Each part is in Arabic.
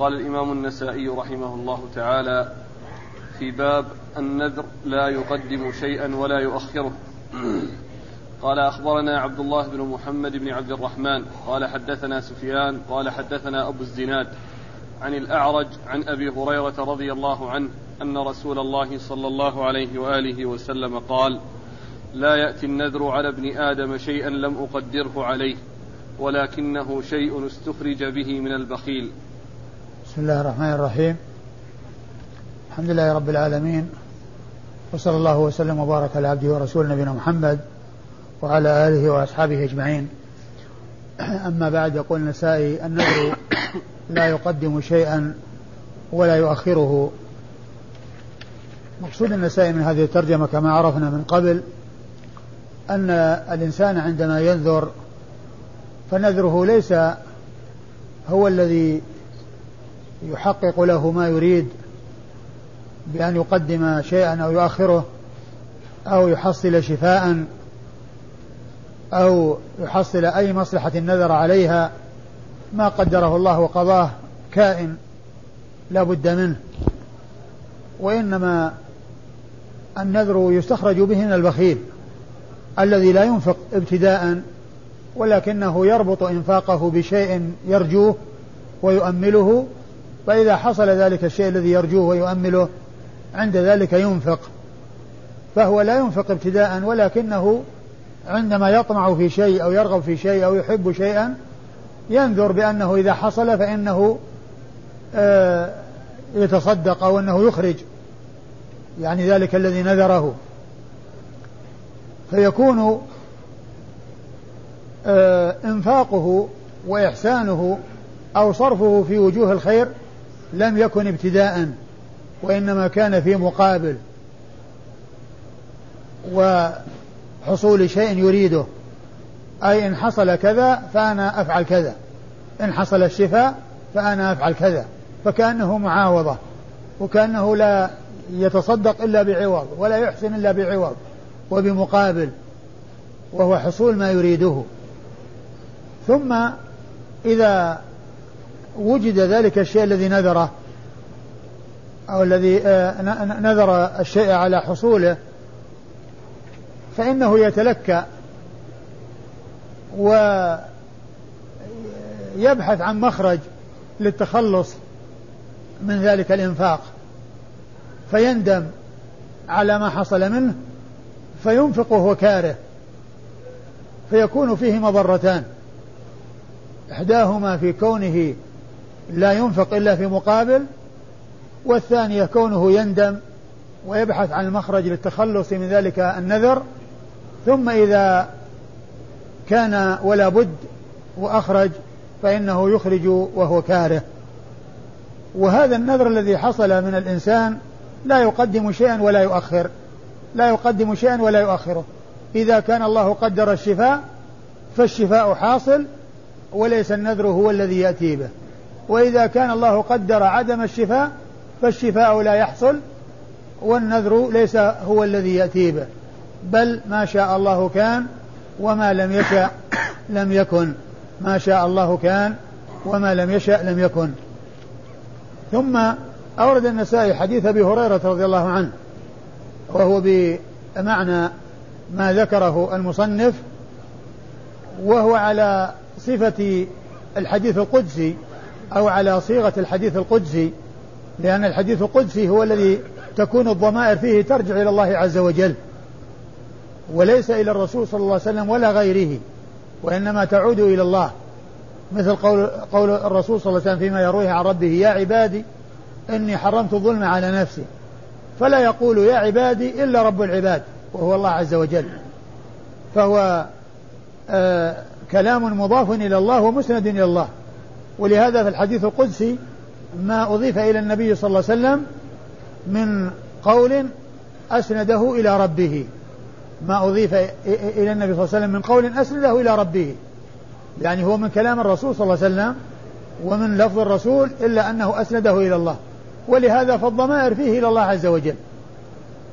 قال الإمام النسائي رحمه الله تعالى في باب النذر لا يقدم شيئا ولا يؤخره. قال أخبرنا عبد الله بن محمد بن عبد الرحمن قال حدثنا سفيان قال حدثنا أبو الزناد عن الأعرج عن أبي هريرة رضي الله عنه أن رسول الله صلى الله عليه وآله وسلم قال لا يأتي النذر على ابن آدم شيئا لم أقدره عليه ولكنه شيء استخرج به من البخيل. بسم الله الرحمن الرحيم. الحمد لله رب العالمين وصلى الله وسلم وبارك على عبده ورسوله نبينا محمد وعلى آله وأصحابه أجمعين. أما بعد يقول النسائي النذر لا يقدم شيئا ولا يؤخره. مقصود النسائي من هذه الترجمة كما عرفنا من قبل أن الإنسان عندما ينذر فنذره ليس هو الذي يحقق له ما يريد بأن يقدم شيئا أو يؤخره أو يحصل شفاء أو يحصل أي مصلحة نذر عليها ما قدره الله وقضاه كائن لا بد منه. وإنما النذر يستخرج به من البخيل الذي لا ينفق ابتداء ولكنه يربط إنفاقه بشيء يرجوه ويؤمله فإذا حصل ذلك الشيء الذي يرجوه ويؤمله عند ذلك ينفق. فهو لا ينفق ابتداء ولكنه عندما يطمع في شيء أو يرغب في شيء أو يحب شيئا ينذر بأنه إذا حصل فإنه آه، يتصدق أو أنه يخرج. يعني ذلك الذي نذره. فيكون آه، إنفاقه وإحسانه أو صرفه في وجوه الخير لم يكن ابتداء وإنما كان في مقابل وحصول شيء يريده. أي إن حصل كذا فأنا أفعل كذا إن حصل الشفاء فأنا أفعل كذا. فكأنه معاوضة وكأنه لا يتصدق إلا بعوض ولا يحسن إلا بعوض وبمقابل وهو حصول ما يريده. ثم إذا وجد ذلك الشيء الذي نذره أو الذي آه، نذر الشيء على حصوله فإنه يتلكى ويبحث عن مخرج للتخلص من ذلك الإنفاق. فيندم على ما حصل منه فينفق وهو كاره فيكون فيه مضرتان إحداهما في كونه لا ينفق إلا في مقابل والثانية كونه يندم ويبحث عن المخرج للتخلص من ذلك النذر ثم إذا كان ولا بد وأخرج فإنه يخرج وهو كاره. وهذا النذر الذي حصل من الإنسان لا يقدم شيئا ولا يؤخر لا يقدم شيئا ولا يؤخره. إذا كان الله قدر الشفاء فالشفاء حاصل وليس النذر هو الذي يأتي به. وإذا كان الله قدر عدم الشفاء فالشفاء لا يحصل والنذر ليس هو الذي يأتي به بل ما شاء الله كان وما لم يشأ لم يكن. ما شاء الله كان وما لم يشأ لم يكن. ثم أورد النسائي حديث أبي هريرة رضي الله عنه وهو بمعنى ما ذكره المصنف وهو على صفة الحديث القدسي أو على صيغة الحديث القدسي لأن الحديث القدسي هو الذي تكون الضمائر فيه ترجع إلى الله عز وجل وليس إلى الرسول صلى الله عليه وسلم ولا غيره وإنما تعود إلى الله. مثل قول, قول الرسول صلى الله عليه وسلم فيما يرويه عن ربه يا عبادي إني حرمت الظلم على نفسي. فلا يقول يا عبادي إلا رب العباد وهو الله عز وجل. فهو آه كلام مضاف إلى الله ومسند إلى الله. ولهذا في الحديث القدسي ما أضيف إلى النبي صلى الله عليه وسلم من قول أسنده إلى ربه. ما أضيف إلى النبي صلى الله عليه وسلم من قول أسنده إلى ربه. يعني هو من كلام الرسول صلى الله عليه وسلم ومن لفظ الرسول إلا أنه أسنده إلى الله. ولهذا فالضمائر فيه إلى الله عز وجل.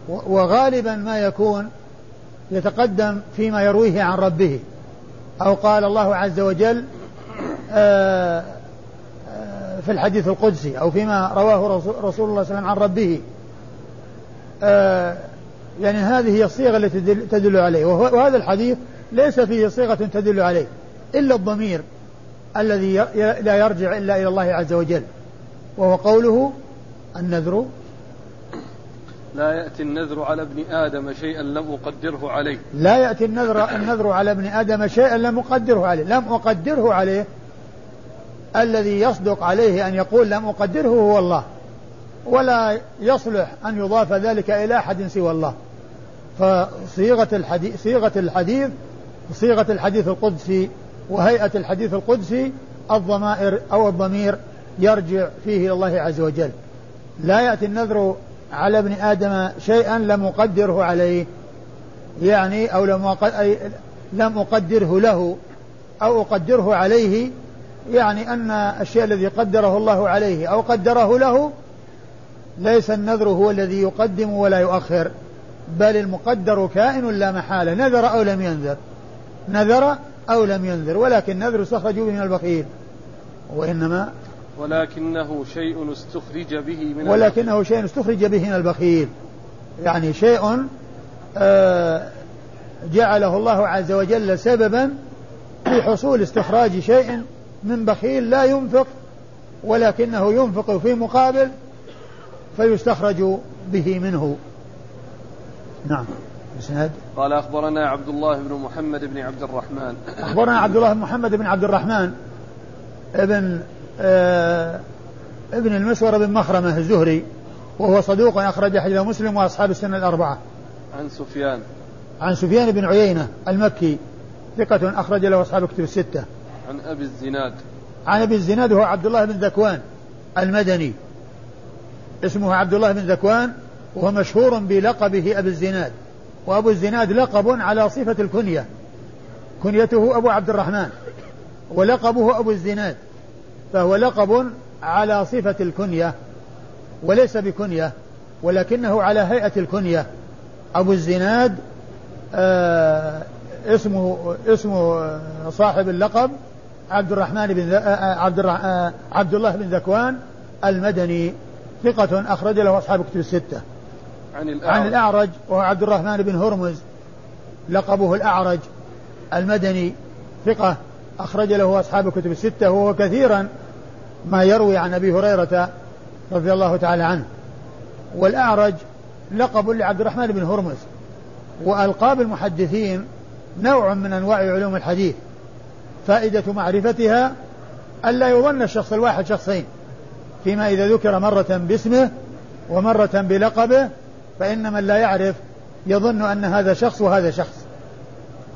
وغالبا ما يكون يتقدم فيما يرويه عن ربه. أو قال الله عز وجل آه، في الحديث القدسي أو فيما رواه رسول الله صلى الله عليه وسلم عن ربه. آه، يعني هذه هي الصيغة التي تدل عليه. وهذا الحديث ليس فيه صيغة تدل عليه إلا الضمير الذي لا يرجع إلا إلى الله عز وجل. وهو قوله النذر. لا يأتي النذر على ابن آدم شيئا لم أقدره عليه. لا يأتي النذر النذر على ابن آدم شيئا لم أقدره عليه لم أقدره عليه الذي يصدق عليه أن يقول لم أقدره هو الله ولا يصلح أن يضاف ذلك إلى أحد سوى الله. فصيغة الحديث صيغة الحديث صيغة الحديث القدسي وهيئة الحديث القدسي الضمائر أو الضمير يرجع فيه إلى الله عز وجل. لا يأتي النذر على ابن آدم شيئا لم أقدره عليه يعني أو لم أقدره له أو أقدره عليه يعني أن الشيء الذي قدره الله عليه أو قدره له ليس النذر هو الذي يقدم ولا يؤخر بل المقدر كائن لا محالة نذر أو لم ينذر. نذر أو لم ينذر ولكن نذر استخرج به من البخيل وإنما ولكنه شيء استخرج به من ولكنه شيء استخرج به من البخيل. يعني شيء آه جعله الله عز وجل سببا في حصول استخراج شيء من بخيل لا ينفق ولكنه ينفق في مقابل فيستخرج به منه. نعم. إسناد. قال أخبرنا عبد الله بن محمد بن عبد الرحمن. أخبرنا عبد الله بن محمد بن عبد الرحمن ابن آه ابن المسور بن مخرمة الزهري وهو صدوق أخرج حديث مسلم وأصحاب السنة الأربعة. عن سفيان. عن سفيان بن عيينة المكي ثقة أخرج له أصحاب الكتب الستة. عن أبي الزناد. عن أبي الزناد هو عبد الله بن ذكوان المدني. اسمه عبد الله بن ذكوان وهو مشهور بلقبه أبي الزناد. وأبو الزناد لقب على صفة الكنية كنيته أبو عبد الرحمن ولقبه أبو الزناد فهو لقب على صفة الكنية وليس بكنية ولكنه على هيئة الكنية أبو الزناد آه اسمه اسمه صاحب اللقب عبد الرحمن بن آه عبد آه عبد الله بن ذكوان المدني ثقة أخرج له أصحاب كتب الستة. عن الأعرج. عن الأعرج وهو عبد الرحمن بن هرمز لقبه الأعرج المدني ثقة أخرج له أصحاب الكتب الستة وهو كثيرا ما يروي عن أبي هريرة رضي الله تعالى عنه. والأعرج لقب لعبد الرحمن بن هرمز وألقاب المحدثين نوع من أنواع علوم الحديث. فائدة معرفتها ألا يظن الشخص الواحد شخصين فيما إذا ذكر مرة باسمه ومرة بلقبه فإن من لا يعرف يظن أن هذا شخص وهذا شخص.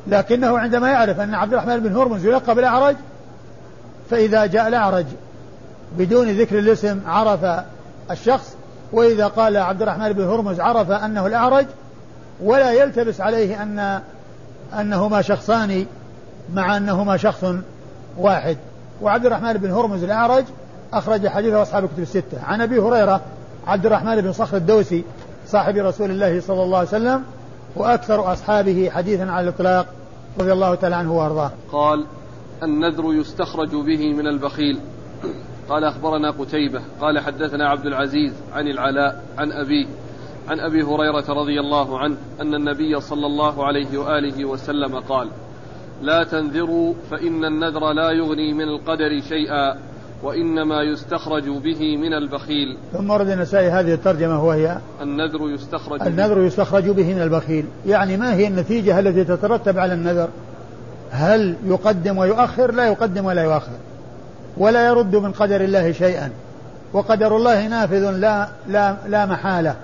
لكنه عندما يعرف أن عبد الرحمن بن هرمز يلقب الأعرج فإذا جاء الأعرج بدون ذكر الاسم عرف الشخص وإذا قال عبد الرحمن بن هرمز عرف أنه الأعرج ولا يلتبس عليه أن أنهما شخصان مع أنهما شخص واحد. وعبد الرحمن بن هرمز الأعرج أخرج حديثه أصحاب الكتب الستة. عن أبي هريرة عبد الرحمن بن صخر الدوسي صاحب رسول الله صلى الله عليه وسلم وأكثر أصحابه حديثا على الإطلاق رضي الله تعالى عنه وأرضاه. قال النذر يستخرج به من البخيل. قال أخبرنا قتيبة. قال حدثنا عبد العزيز عن العلاء عن أبيه عن أبي هريرة رضي الله عنه أن النبي صلى الله عليه وآله وسلم قال لا تنذروا فإن النذر لا يغني من القدر شيئا وإنما يستخرج به من البخيل. ثم ورد النسائي هذه الترجمة وهي النذر يستخرج النذر يستخرج به من البخيل. يعني ما هي النتيجة التي تترتب على النذر؟ هل يقدم ويؤخر؟ لا يقدم ولا يؤخر. ولا يرد من قدر الله شيئا. وقدر الله نافذ لا لا لا محالة.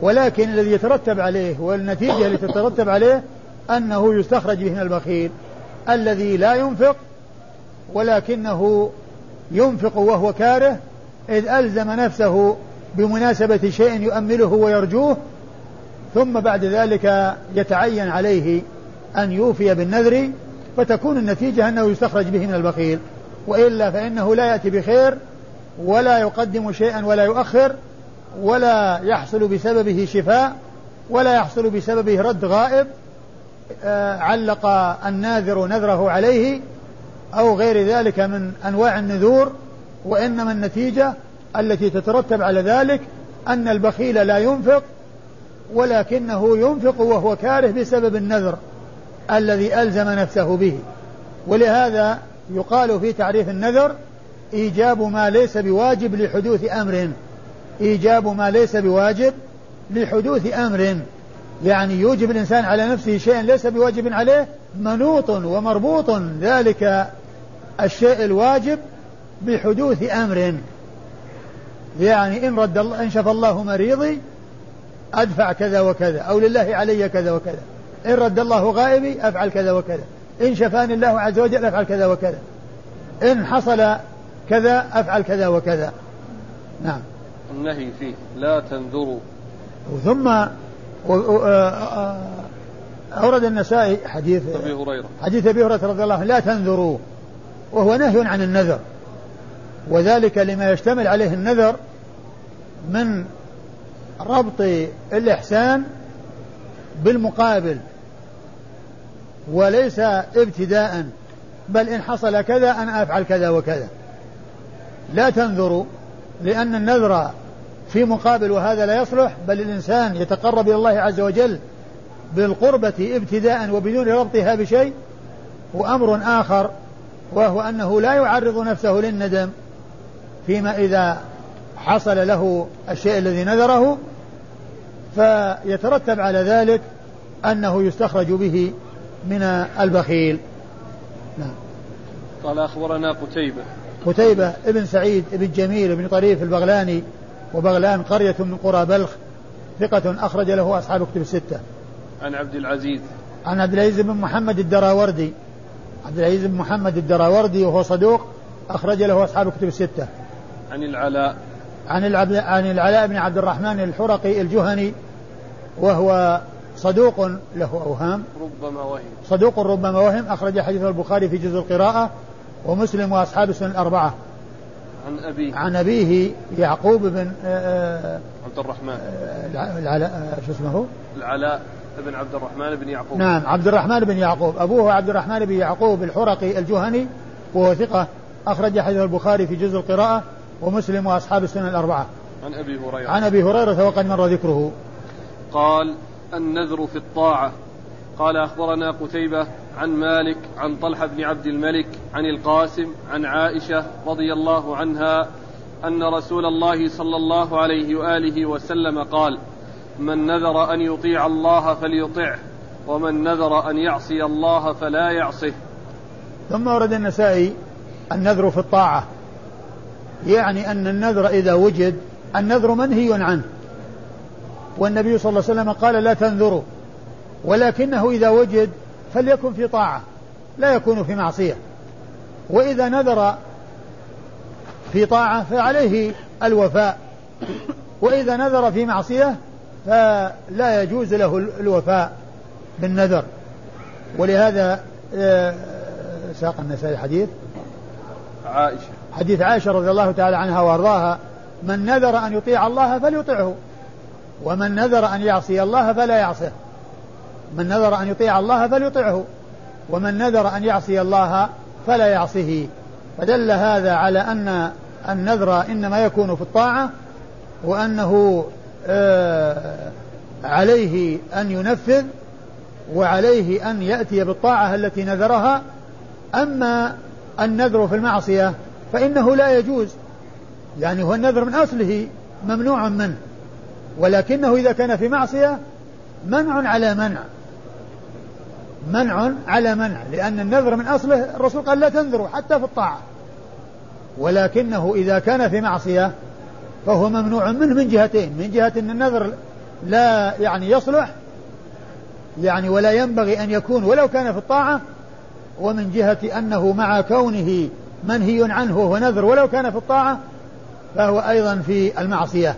ولكن الذي يترتب عليه والنتيجة التي تترتب عليه أنه يستخرج به من البخيل الذي لا ينفق ولكنه ينفق وهو كاره إذ ألزم نفسه بمناسبة شيء يؤمله ويرجوه ثم بعد ذلك يتعين عليه أن يوفي بالنذر فتكون النتيجة أنه يستخرج به من البخيل. وإلا فإنه لا يأتي بخير ولا يقدم شيئا ولا يؤخر ولا يحصل بسببه شفاء ولا يحصل بسببه رد غائب. علق الناذر نذره عليه أو غير ذلك من أنواع النذور وإنما النتيجة التي تترتب على ذلك أن البخيل لا ينفق ولكنه ينفق وهو كاره بسبب النذر الذي ألزم نفسه به. ولهذا يقال في تعريف النذر إيجاب ما ليس بواجب لحدوث أمر إيجاب ما ليس بواجب لحدوث أمر. يعني يوجب الإنسان على نفسه شيئا ليس بواجب عليه منوط ومربوط ذلك الشيء الواجب بحدوث أمر. يعني إن رد الله إن شفى الله مريضي أدفع كذا وكذا أو لله علي كذا وكذا. إن رد الله غائبي أفعل كذا وكذا. إن شفاني الله عز وجل أفعل كذا وكذا. إن حصل كذا أفعل كذا وكذا. نعم. النهي فيه لا تنذروا. ثم أورد النسائي حديث أبي هريرة. حديث أبي هريرة رضي الله عنه لا تنذروا وهو نهي عن النذر. وذلك لما يشتمل عليه النذر من ربط الإحسان بالمقابل وليس ابتداء بل إن حصل كذا أنا أفعل كذا وكذا. لا تنذروا لأن النذر في مقابل وهذا لا يصلح بل الإنسان يتقرب إلى الله عز وجل بالقربة ابتداء وبدون ربطها بشيء وأمر آخر وهو أنه لا يعرض نفسه للندم فيما إذا حصل له الشيء الذي نذره فيترتب على ذلك أنه يستخرج به من البخيل. نعم. قال أخبرنا قتيبة. قتيبة ابن سعيد ابن جميل ابن طريف البغلاني وبغلان قرية من قرى بلخ ثقة أخرج له أصحاب كتب الستة. عن عبد العزيز. عن عبد العزيز بن محمد الدراوردي. عبد العزيز بن محمد الدراوردي وهو صدوق أخرج له أصحاب كتب الستة. عن العلاء. عن العبد عن العلاء بن عبد الرحمن الحرقي الجهني وهو صدوق له أوهام. ربما وهم. صدوق ربما وهم أخرج حديث البخاري في جزء القراءة ومسلم وأصحاب السنن الأربعة. عن أبيه. عن أبيه يعقوب بن آه، آه، عبد الرحمن. آه، العلاء شو اسمه؟ العلاء بن عبد الرحمن بن يعقوب. نعم عبد الرحمن بن يعقوب. أبوه عبد الرحمن بن يعقوب الحرقي الجهني وهو ثقة أخرج حديث البخاري في جزء القراءة ومسلم وأصحاب السنن الأربعة. عن أبي هريرة. عن أبي هريرة وقد مر ذكره. قال النذر في الطاعة. قال أخبرنا قتيبة عن مالك عن طلحة بن عبد الملك عن القاسم عن عائشة رضي الله عنها أن رسول الله صلى الله عليه وآله وسلم قال من نذر أن يطيع الله فليطعه ومن نذر أن يعصي الله فلا يعصه. ثم ورد النسائي النذر في الطاعة يعني أن النذر إذا وجد النذر منهي عنه والنبي صلى الله عليه وسلم قال لا تنذروا. ولكنه إذا وجد فليكن في طاعة لا يكون في معصية. وإذا نذر في طاعة فعليه الوفاء. وإذا نذر في معصية فلا يجوز له الوفاء بالنذر. ولهذا آه، ساق النسائي حديث. عائشة. حديث عائشة رضي الله تعالى عنها وأرضاها من نذر أن يطيع الله فليطعه ومن نذر أن يعصي الله فلا يعصيه. من نذر أن يطيع الله فليطعه ومن نذر أن يعصي الله فلا يعصيه. فدل هذا على أن النذر إنما يكون في الطاعة وأنه آه عليه أن ينفذ وعليه أن يأتي بالطاعة التي نذرها. أما النذر في المعصية فإنه لا يجوز يعني هو النذر من أصله ممنوع منه ولكنه إذا كان في معصية منع على منع. منع على منع لأن النذر من أصله الرسول قال لا تنذروا حتى في الطاعة. ولكنه إذا كان في معصية فهو ممنوع منه من جهتين من جهة أن النذر لا يعني يصلح يعني ولا ينبغي أن يكون ولو كان في الطاعة ومن جهة أنه مع كونه منهي عنه وهو نذر ولو كان في الطاعة فهو أيضا في المعصية.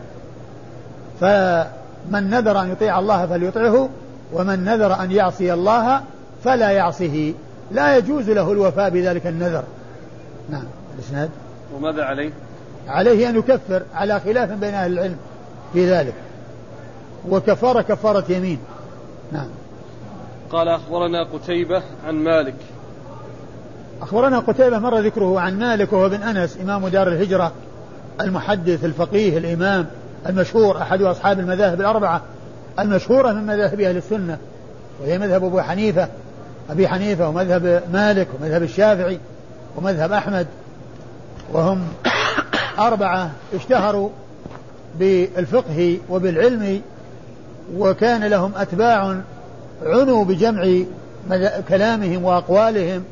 فمن نذر أن يطيع الله فليطعه ومن نذر أن يعصي الله فلا يعصه. لا يجوز له الوفاء بذلك النذر. نعم الإسناد؟ وماذا عليه؟ عليه أن يكفر على خلاف بين أهل العلم في ذلك. وكفارة كفارة يمين. نعم. قال أخبرنا قتيبة عن مالك. أخبرنا قتيبة مر ذكره عن مالك وهو بن أنس إمام دار الهجرة المحدث الفقيه الإمام المشهور أحد أصحاب المذاهب الأربعة المشهورة من مذاهب أهل السنة وهي مذهب أبو حنيفة أبي حنيفة ومذهب مالك ومذهب الشافعي ومذهب أحمد وهم أربعة اشتهروا بالفقه وبالعلم وكان لهم أتباع عنوا بجمع كلامهم وأقوالهم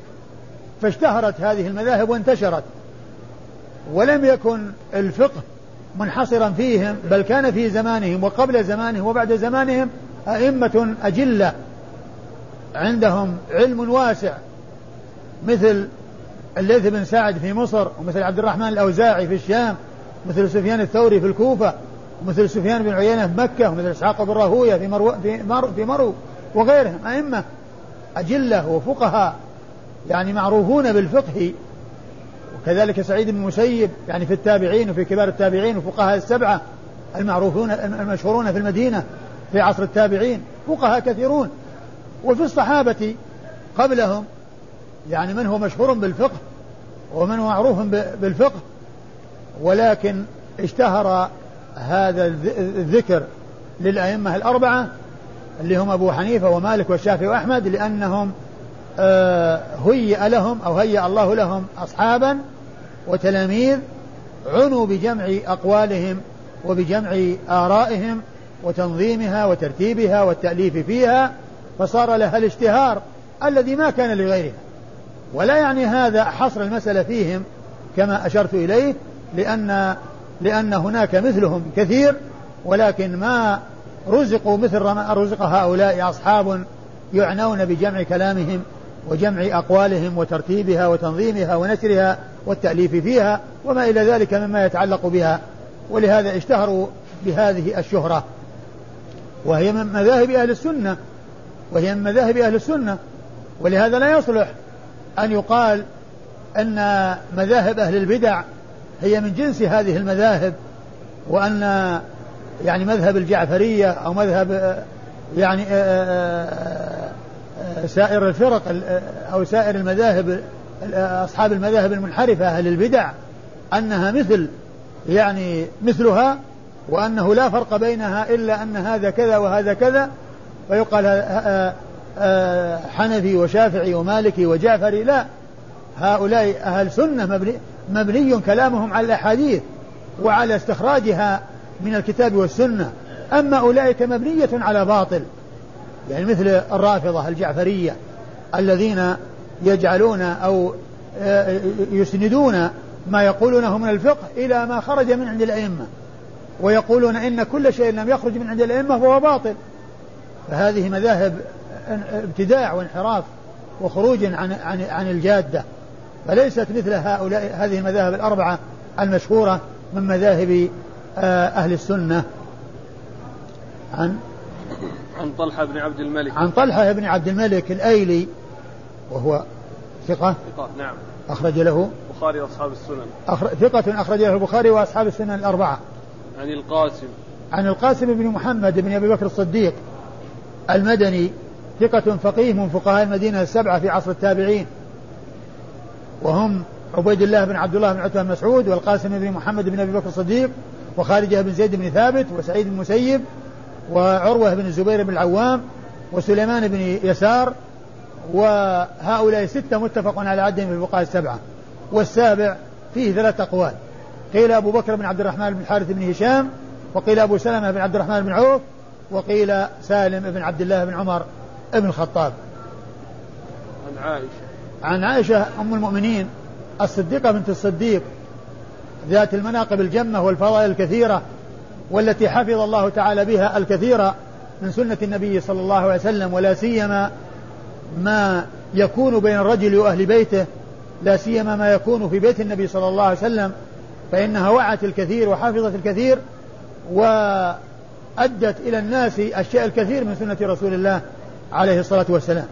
فاشتهرت هذه المذاهب وانتشرت. ولم يكن الفقه منحصرا فيهم بل كان في زمانهم وقبل زمانهم وبعد زمانهم أئمة أجلة. عندهم علم واسع مثل الليث بن سعد في مصر ومثل عبد الرحمن الأوزاعي في الشام مثل سفيان الثوري في الكوفة ومثل سفيان بن عيينة في مكة ومثل إسحاق بن راهوية في مرو في مرو, في مرو وغيرهم أئمة أجلة وفقهاء يعني معروفون بالفقه. وكذلك سعيد بن المسيب يعني في التابعين وفي كبار التابعين وفقهاء السبعة المعروفون المشهورون في المدينة في عصر التابعين فقهاء كثيرون. وفي الصحابة قبلهم يعني من هو مشهور بالفقه ومن هو معروف بالفقه ولكن اشتهر هذا الذكر للأئمة الأربعة اللي هم أبو حنيفة ومالك والشافعي وأحمد لأنهم آه، هيئ لهم أو هيأ الله لهم أصحابا وتلاميذ عنوا بجمع أقوالهم وبجمع آرائهم وتنظيمها وترتيبها والتأليف فيها فصار لها الاشتهار الذي ما كان لغيرها. ولا يعني هذا حصر المسألة فيهم كما أشرت إليه لأن لأن هناك مثلهم كثير ولكن ما رزقوا مثل ما رزق هؤلاء أصحاب يعنون بجمع كلامهم وجمع أقوالهم وترتيبها وتنظيمها ونشرها والتأليف فيها وما إلى ذلك مما يتعلق بها. ولهذا اشتهروا بهذه الشهرة. وهي من مذاهب أهل السنة. وهي من مذاهب أهل السنة ولهذا لا يصلح أن يقال أن مذاهب أهل البدع هي من جنس هذه المذاهب وأن يعني مذهب الجعفرية أو مذهب يعني سائر الفرق أو سائر المذاهب أصحاب المذاهب المنحرفة أهل البدع أنها مثل يعني مثلها وأنه لا فرق بينها إلا أن هذا كذا وهذا كذا فيقال حنفي وشافعي ومالكي وجعفري لا. هؤلاء أهل سنة مبني, مبني كلامهم على الأحاديث وعلى استخراجها من الكتاب والسنة. أما أولئك مبنية على باطل يعني مثل الرافضة الجعفرية الذين يجعلون أو آه، يسندون ما يقولونه من الفقه إلى ما خرج من عند الأئمة ويقولون إن كل شيء لم يخرج من عند الأئمة فهو باطل. فهذه مذاهب ابتداع وانحراف وخروج عن عن عن الجادة فليست مثل هؤلاء هذه المذاهب الأربعة المشهورة من مذاهب آه، أهل السنة. عن عن طلحة بن عبد الملك. عن طلحة بن عبد الملك الأيلي وهو ثقة. ثقة نعم. أخرج له البخاري وأصحاب السنن. أخر... ثقة أخرج له البخاري وأصحاب السنن الأربعة. عن القاسم. عن القاسم بن محمد بن أبي بكر الصديق. المدني ثقة فقيه من فقهاء المدينة السبعة في عصر التابعين. وهم عبيد الله بن عبد الله بن عتبة بن مسعود والقاسم بن محمد بن أبي بكر الصديق وخارجة بن زيد بن ثابت وسعيد بن المسيب وعروة بن الزبير بن العوام وسليمان بن يسار وهؤلاء ستة متفق على عدهم في الفقهاء السبعة. والسابع فيه ثلاث أقوال. قيل أبو بكر بن عبد الرحمن بن الحارث بن هشام وقيل أبو سلمة بن عبد الرحمن بن عوف وقيل سالم بن عبد الله بن عمر بن الخطاب. عن عائشة. عن عائشة أم المؤمنين الصديقة بنت الصديق ذات المناقب الجمة والفضائل الكثيرة والتي حفظ الله تعالى بها الكثير من سنة النبي صلى الله عليه وسلم ولا سيما ما يكون بين الرجل وأهل بيته لا سيما ما يكون في بيت النبي صلى الله عليه وسلم فإنها وعت الكثير وحفظت الكثير و أدت إلى الناس الشيء الكثير من سنة رسول الله عليه الصلاة والسلام.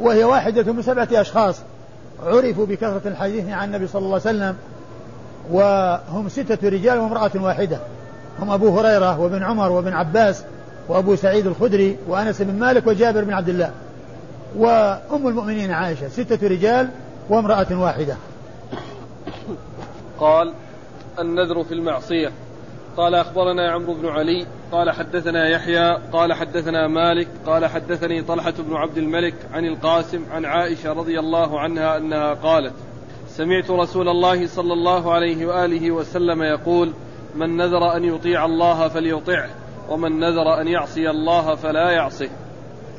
وهي واحدة من سبعة أشخاص عرفوا بكثرة الحديث عن النبي صلى الله عليه وسلم وهم ستة رجال وامرأة واحدة. هم أبو هريرة وابن عمر وابن عباس وأبو سعيد الخدري وأنس بن مالك وجابر بن عبد الله. وأم المؤمنين عائشة ستة رجال وامرأة واحدة. قال النذر في المعصية. قال أخبرنا عمرو بن علي قال حدثنا يحيى قال حدثنا مالك قال حدثني طلحة بن عبد الملك عن القاسم عن عائشة رضي الله عنها أنها قالت سمعت رسول الله صلى الله عليه وآله وسلم يقول من نذر أن يطيع الله فليطعه ومن نذر أن يعصي الله فلا يعصه.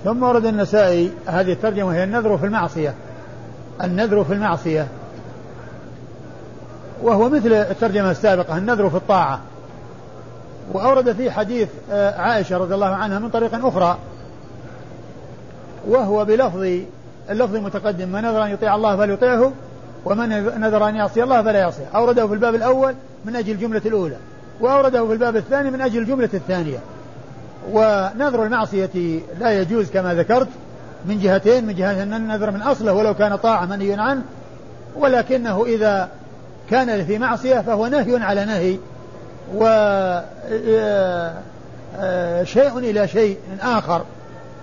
ثم ورد النسائي هذه الترجمة هي النذر في المعصية النذر في المعصية. وهو مثل الترجمة السابقة النذر في الطاعة. وأورد فيه حديث آه، عائشة رضي الله عنها من طريق أخرى وهو بلفظ اللفظ المتقدم من نذر أن يطيع الله فليطيعه ومن نذر أن يعصي الله فلا يعصيه. أورده في الباب الأول من أجل الجملة الأولى وأورده في الباب الثاني من أجل الجملة الثانية. ونذر المعصية لا يجوز كما ذكرت من جهتين من جهة أن النذر من أصله ولو كان طاعة منهي عنه ولكنه إذا كان في معصية فهو نهي على نهي. و شيء إلى شيء آخر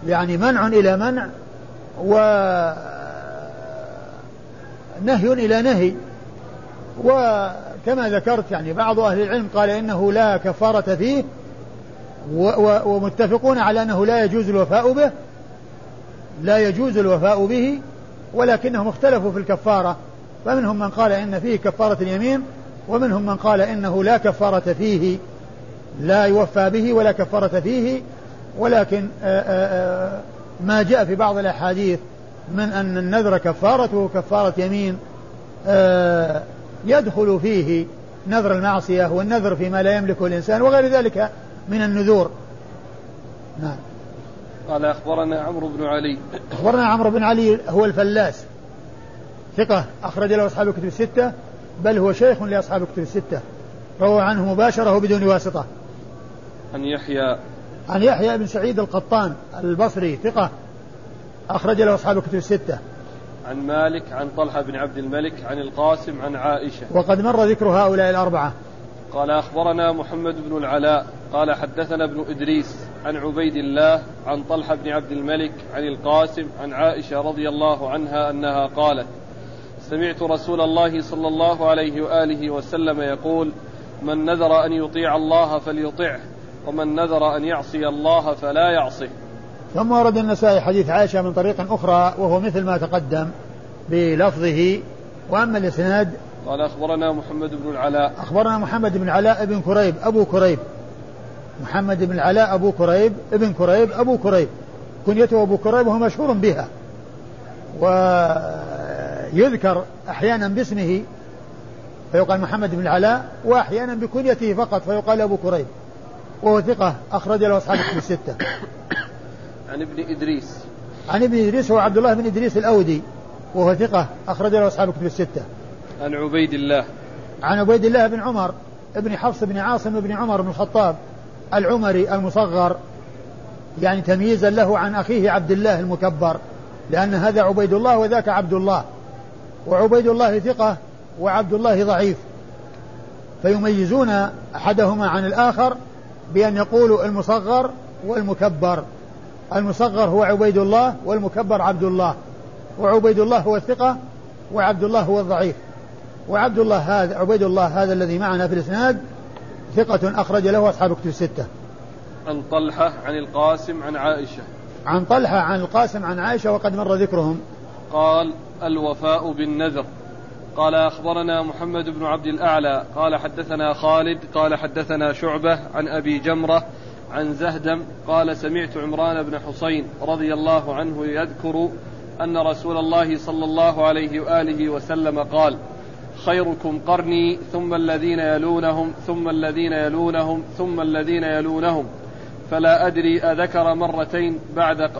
يعني منع إلى منع ونهي إلى نهي. وكما ذكرت يعني بعض أهل العلم قال إنه لا كفارة فيه ومتفقون على أنه لا يجوز الوفاء به لا يجوز الوفاء به ولكنهم اختلفوا في الكفارة. فمنهم من قال إن فيه كفارة اليمين ومنهم من قال إنه لا كفارة فيه لا يوفى به ولا كفارة فيه ولكن آآ آآ ما جاء في بعض الأحاديث من أن النذر كفارته كفارة يمين يدخل فيه نذر المعصية والنذر فيما لا يملكه الإنسان وغير ذلك من النذور. نعم. قال أخبرنا عمرو بن علي. أخبرنا عمرو بن علي هو الفلاس ثقة أخرج له أصحاب الكتب الستة بل هو شيخ لأصحاب الكتب الستة روى عنه مباشرة بدون واسطة. عن يحيى. عن يحيى بن سعيد القطان البصري ثقة أخرج له أصحاب الكتب الستة. عن مالك عن طلحة بن عبد الملك عن القاسم عن عائشة. وقد مر ذكر هؤلاء الأربعة. قال أخبرنا محمد بن العلاء. قال حدثنا ابن إدريس عن عبيد الله عن طلحة بن عبد الملك عن القاسم عن عائشة رضي الله عنها أنها قالت سمعت رسول الله صلى الله عليه وآله وسلم يقول من نذر أن يطيع الله فليطعه ومن نذر أن يعصي الله فلا يعصه ثم ورد النسائي حديث عائشة من طريق أخرى وهو مثل ما تقدم بلفظه وأما الإسناد قال أخبرنا محمد بن العلاء. أخبرنا محمد بن العلاء بن كريب أبو كريب. محمد بن العلاء أبو كريب ابن كريب أبو كريب. كنيته أبو كريب وهو مشهور بها. ويذكر أحيانا باسمه فيقال محمد بن العلاء وأحيانا بكنيته فقط فيقال أبو كريب وهو ثقة أخرج له أصحاب الكتب الستة. عن ابن إدريس. عن ابن إدريس هو عبد الله بن إدريس الأودي وهو ثقة أخرج له أصحاب الكتب الستة. عن عبيد الله. عن عبيد الله بن عمر ابن حفص بن عاصم بن عمر بن الخطاب العمري المصغر يعني تمييزا له عن أخيه عبد الله المكبر لأن هذا عبيد الله وذاك عبد الله وعبيد الله ثقة وعبد الله ضعيف فيميزون أحدهما عن الآخر بأن يقولوا المصغر والمكبر المصغر هو عبيد الله والمكبر عبد الله وعبيد الله هو الثقة وعبد الله هو الضعيف وعبد الله هذا عبيد الله هذا الذي معنا في الإسناد ثقة أخرج له أصحاب كتب الستة. عن طلحة عن القاسم عن عائشة. عن طلحة عن القاسم عن عائشة وقد مر ذكرهم. قال الوفاء بالنذر. قال أخبرنا محمد بن عبد الأعلى. قال حدثنا خالد. قال حدثنا شعبة عن أبي جمرة عن زهدم. قال سمعت عمران بن حسين رضي الله عنه يذكر أن رسول الله صلى الله عليه وآله وسلم قال خيركم قرني ثم الذين يلونهم ثم الذين يلونهم ثم الذين يلونهم. فلا أدري أذكر مرتين بعد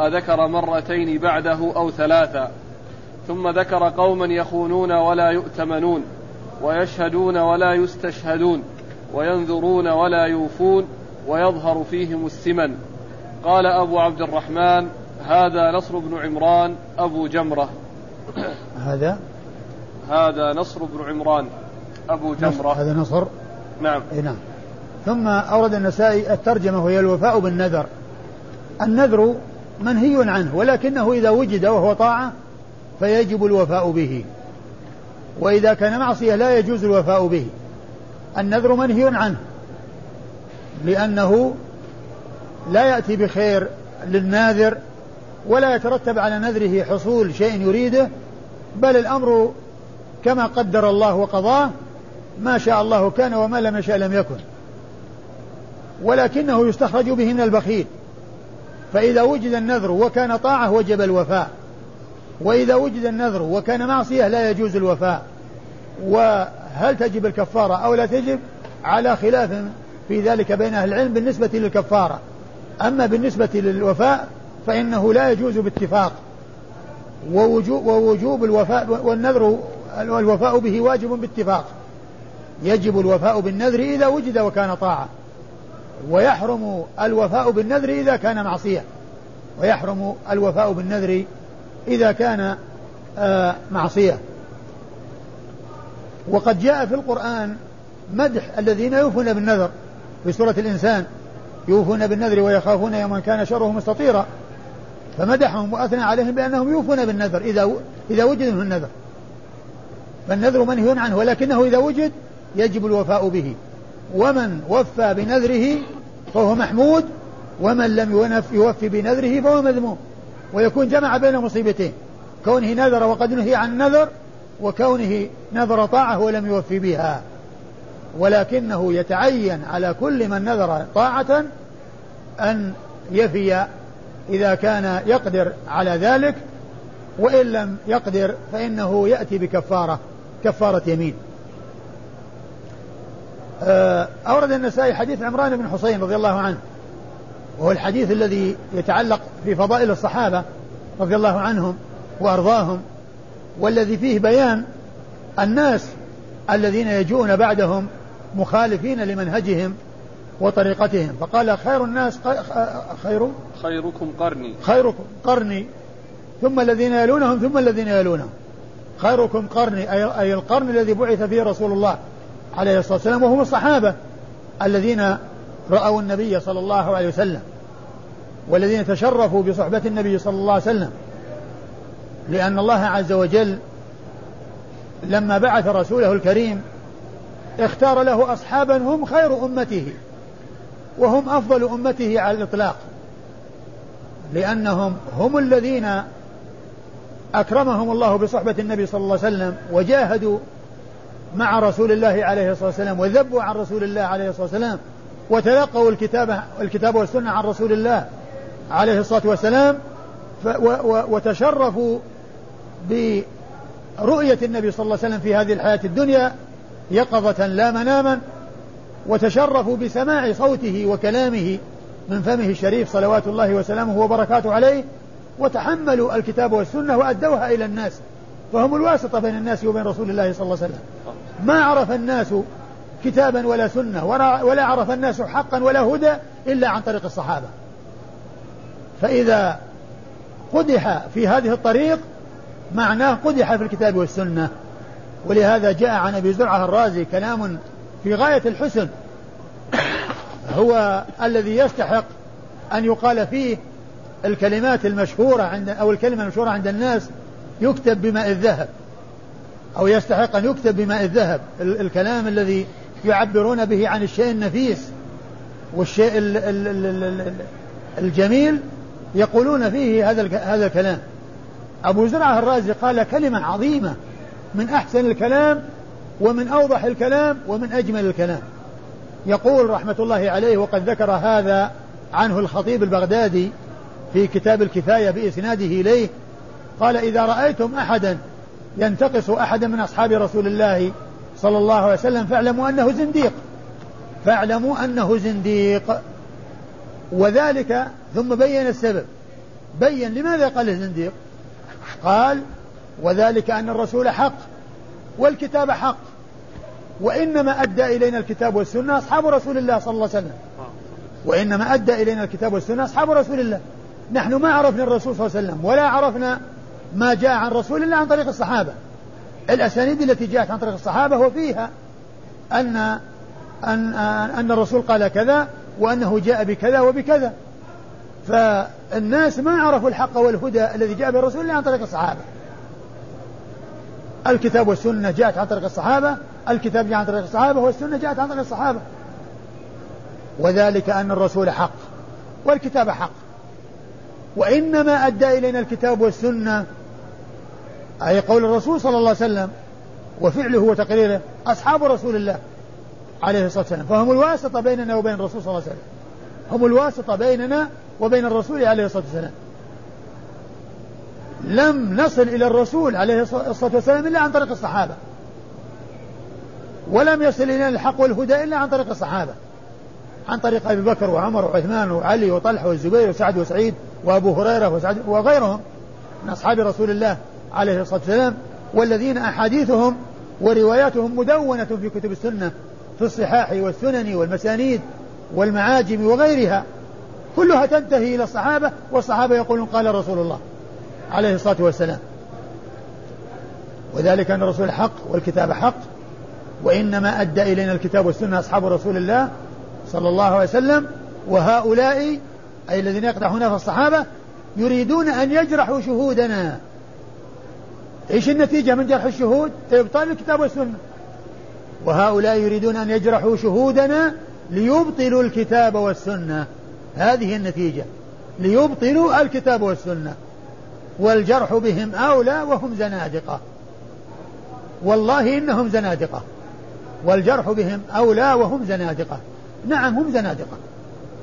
أذكر مرتين بعده أو ثلاثا ثم ذكر قوما يخونون ولا يؤتمنون ويشهدون ولا يستشهدون وينذرون ولا يوفون ويظهر فيهم السمن. قال أبو عبد الرحمن هذا نصر بن عمران أبو جمرة. هذا؟ هذا نصر بن عمران أبو جمرة. هذا نصر؟ نعم. إي نعم. ثم أورد النسائي الترجمة وهي الوفاء بالنذر. النذر منهي عنه ولكنه إذا وجد وهو طاعة فيجب الوفاء به. وإذا كان معصية لا يجوز الوفاء به. النذر منهي عنه لأنه لا يأتي بخير للناذر ولا يترتب على نذره حصول شيء يريده بل الأمر كما قدر الله وقضاه ما شاء الله كان وما لم يشاء لم يكن. ولكنه يستخرج به من البخيل. فإذا وجد النذر وكان طاعة وجب الوفاء. وإذا وجد النذر وكان معصية لا يجوز الوفاء. وهل تجب الكفارة أو لا تجب؟ على خلاف في ذلك بين أهل العلم بالنسبة للكفارة. أما بالنسبة للوفاء فإنه لا يجوز باتفاق. ووجوب, ووجوب الوفاء والنذر الوفاء به واجب باتفاق. يجب الوفاء بالنذر إذا وجد وكان طاعة. ويحرم الوفاء بالنذر إذا كان معصية. ويحرم الوفاء بالنذر إذا كان آه معصية. وقد جاء في القرآن مدح الذين يوفون بالنذر. في سورة الإنسان يوفون بالنذر ويخافون يوما كان شره مستطيرا. فمدحهم وأثنى عليهم بأنهم يوفون بالنذر إذا إذا وجد منه النذر. فالنذر منهي عنه ولكنه إذا وجد يجب الوفاء به. ومن وفى بنذره فهو محمود ومن لم يوفي بنذره فهو مذموم. ويكون جمع بين مصيبتين كونه نذر وقد نهي عن النذر وكونه نذر طاعة ولم يوفي بها. ولكنه يتعين على كل من نذر طاعة أن يفي إذا كان يقدر على ذلك وإن لم يقدر فإنه يأتي بكفارة كفارة يمين. أورد النسائي حديث عمران بن حسين رضي الله عنه. وهو الحديث الذي يتعلق في فضائل الصحابة رضي الله عنهم وأرضاهم والذي فيه بيان الناس الذين يجوءون بعدهم مخالفين لمنهجهم وطريقتهم. فقال خير الناس خير؟ خيركم قرني. خيركم قرني. ثم الذين يلونهم ثم الذين يلونهم. خيركم قرني أي القرن الذي بعث فيه رسول الله. عليه الصلاة والسلام وهم الصحابة الذين رأوا النبي صلى الله عليه وسلم والذين تشرفوا بصحبة النبي صلى الله عليه وسلم. لأن الله عز وجل لما بعث رسوله الكريم اختار له أصحابا هم خير أمته وهم أفضل أمته على الإطلاق لأنهم هم الذين أكرمهم الله بصحبة النبي صلى الله عليه وسلم وجاهدوا مع رسول الله عليه الصلاة والسلام وذبوا عن رسول الله عليه الصلاة والسلام وتلقوا الكتاب الكتاب والسنة عن رسول الله عليه الصلاة والسلام وتشرفوا برؤية النبي صلى الله عليه وسلم في هذه الحياة الدنيا يقظة لا مناما وتشرفوا بسماع صوته وكلامه من فمه الشريف صلوات الله وسلامه وبركاته عليه وتحملوا الكتاب والسنة وأدوها إلى الناس فهم الواسطة بين الناس وبين رسول الله صلى الله عليه وسلم. ما عرف الناس كتابا ولا سنة ولا عرف الناس حقا ولا هدى إلا عن طريق الصحابة. فإذا قدح في هذه الطريق معناه قدح في الكتاب والسنة. ولهذا جاء عن أبي زرعة الرازي كلام في غاية الحسن. هو الذي يستحق أن يقال فيه الكلمات المشهورة عند أو الكلمة المشهورة عند الناس يكتب بماء الذهب. أو يستحق أن يكتب بماء الذهب. الكلام الذي يعبرون به عن الشيء النفيس والشيء الجميل يقولون فيه هذا هذا الكلام. أبو زرعة الرازي قال كلمة عظيمة من أحسن الكلام ومن أوضح الكلام ومن أجمل الكلام. يقول رحمة الله عليه وقد ذكر هذا عنه الخطيب البغدادي في كتاب الكفاية بإسناده إليه. قال إذا رأيتم أحدا ينتقص أحدا من أصحاب رسول الله صلى الله عليه وسلم فاعلموا أنه زنديق. فاعلموا أنه زنديق. وذلك ثم بين السبب. بين لماذا قال الزنديق قال وذلك أن الرسول حق والكتاب حق. وإنما أدى إلينا الكتاب والسنة أصحاب رسول الله صلى الله عليه وسلم. وإنما أدى إلينا الكتاب والسنة أصحاب رسول الله. نحن ما عرفنا الرسول صلى الله عليه وسلم ولا عرفنا ما جاء عن رسول الله عن طريق الصحابة. الأسانيد التي جاءت عن طريق الصحابة وفيها أن أن أن الرسول قال كذا وأنه جاء بكذا وبكذا. فالناس ما عرفوا الحق والهدى الذي جاء به الرسول إلا عن طريق الصحابة. الكتاب والسنة جاءت عن طريق الصحابة الكتاب جاء عن طريق الصحابة والسنة جاءت عن طريق الصحابة. وذلك أن الرسول حق والكتاب حق. وإنما أدى إلينا الكتاب والسنة أي قول الرسول صلى الله عليه وسلم وفعله وتقريره أصحاب رسول الله عليه الصلاة والسلام. فهم الواسطة بيننا وبين الرسول صلى الله عليه وسلم. هم الواسطة بيننا وبين الرسول عليه الصلاة والسلام. لم نصل إلى الرسول عليه الصلاة والسلام إلا عن طريق الصحابة. ولم يصل إلينا الحق والهدى إلا عن طريق الصحابة. عن طريق أبي بكر وعمر وعثمان وعلي وطلحة والزبير وسعد وسعيد وأبو هريرة وسعد وغيرهم من أصحاب رسول الله عليه الصلاة والسلام والذين أحاديثهم ورواياتهم مدونة في كتب السنة في الصحاح والسنن والمسانيد والمعاجم وغيرها. كلها تنتهي إلى الصحابة والصحابة يقولون قال رسول الله عليه الصلاة والسلام وذلك أن الرسول حق والكتاب حق وإنما أدى إلينا الكتاب والسنة أصحاب رسول الله صلى الله عليه وسلم وهؤلاء أي الذين يقدحون في الصحابة يريدون أن يجرحوا شهودنا. إيش النتيجة من جرح الشهود؟ إبطال الكتاب والسنة. وهؤلاء يريدون أن يجرحوا شهودنا ليبطلوا الكتاب والسنة. هذه النتيجة. ليبطلوا الكتاب والسنة. والجرح بهم أولى وهم زنادقة. والله إنهم زنادقة. والجرح بهم أولى وهم زنادقة. نعم هم زنادقة.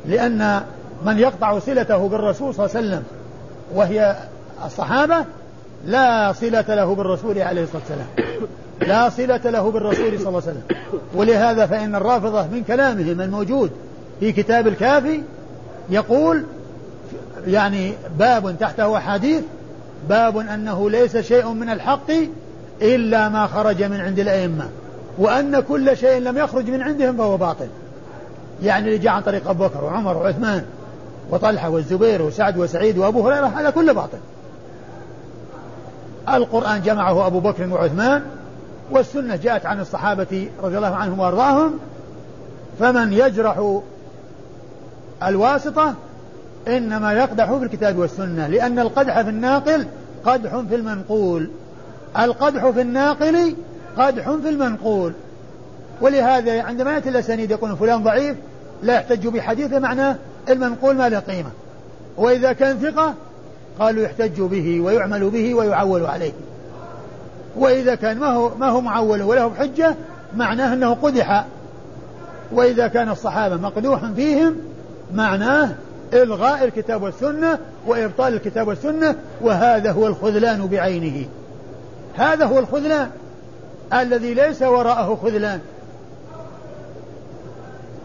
لأن من يقطع صلته بالرسول صلى الله عليه وسلم وهي الصحابة لا صلة له بالرسول عليه الصلاة والسلام. لا صلة له بالرسول صلى الله عليه وسلم. ولهذا فإن الرافضة من كلامهم الموجود في كتاب الكافي يقول يعني باب تحته أحاديث باب أنه ليس شيء من الحق إلا ما خرج من عند الأئمة. وأن كل شيء لم يخرج من عندهم فهو باطل. يعني اللي جاء عن طريق أبو بكر وعمر وعثمان وطلحة والزبير وسعد وسعيد وأبو هريرة هذا كله باطل. القرآن جمعه أبو بكر وعثمان والسنة جاءت عن الصحابة رضي الله عنهم وأرضاهم فمن يجرح الواسطة إنما يقدح في الكتاب والسنة لأن القدح في الناقل قدح في المنقول القدح في الناقل قدح في المنقول. ولهذا عندما يأتي الأسانيد يقول فلان ضعيف لا يحتج بحديثه معناه المنقول ما له قيمة. وإذا كان ثقة قالوا يحتج به ويعمل به ويعول عليه. وإذا كان ما هو ما هو معول وله حجة معناه أنه قدح. وإذا كان الصحابة مقدوحا فيهم معناه إلغاء الكتاب والسنة وإبطال الكتاب والسنة وهذا هو الخذلان بعينه. هذا هو الخذلان الذي ليس وراءه خذلان.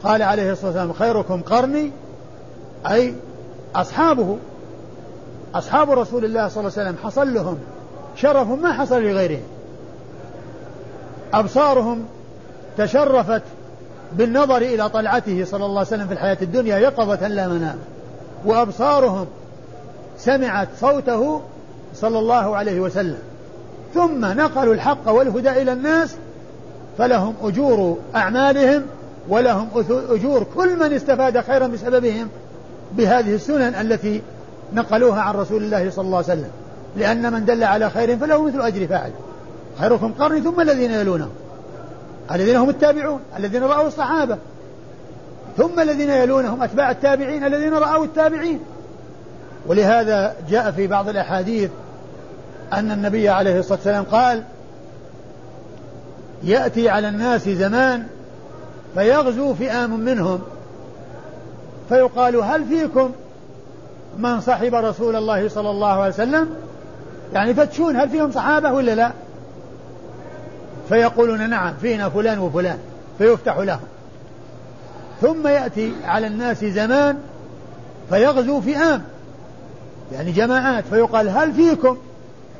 قال عليه الصلاة والسلام خيركم قرني أي أصحابه. أصحاب رسول الله صلى الله عليه وسلم حصل لهم شرف ما حصل لغيرهم. أبصارهم تشرفت بالنظر إلى طلعته صلى الله عليه وسلم في الحياة الدنيا يقظة لا منام. وأبصارهم سمعت صوته صلى الله عليه وسلم. ثم نقلوا الحق والهدى إلى الناس فلهم أجور أعمالهم ولهم أجور كل من استفاد خيرا بسببهم بهذه السنن التي نقلوها عن رسول الله صلى الله عليه وسلم. لأن من دل على خير فله مثل أجر فاعل. خيركم قرني ثم الذين يلونهم الذين هم التابعون الذين رأوا الصحابة. ثم الذين يلونهم أتباع التابعين الذين رأوا التابعين. ولهذا جاء في بعض الأحاديث أن النبي عليه الصلاة والسلام قال يأتي على الناس زمان فيغزو فئام منهم. فيقال هل فيكم من صحب رسول الله صلى الله عليه وسلم؟ يعني فتشون هل فيهم صحابة ولا لا؟ فيقولون نعم فينا فلان وفلان فيفتح لهم. ثم يأتي على الناس زمان فيغزو فئام يعني جماعات فيقال هل فيكم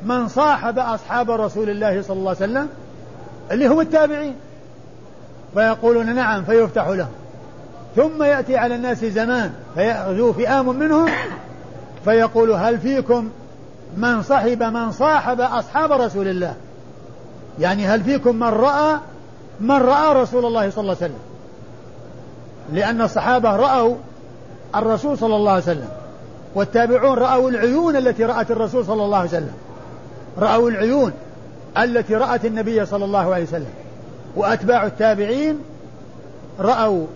من صاحب أصحاب رسول الله صلى الله عليه وسلم؟ اللي هم التابعين. فيقولون نعم فيفتح لهم. ثم يأتي على الناس زمان فيغزو فئام منهم فيقول هل فيكم من صحب من صاحب أصحاب رسول الله؟ يعني هل فيكم من رأى من رأى رسول الله صلى الله عليه وسلم؟ لأن الصحابة رأوا الرسول صلى الله عليه وسلم والتابعون رأوا العيون التي رأت الرسول صلى الله عليه وسلم رأوا العيون التي رأت النبي صلى الله عليه وسلم وأتباع التابعين رأوا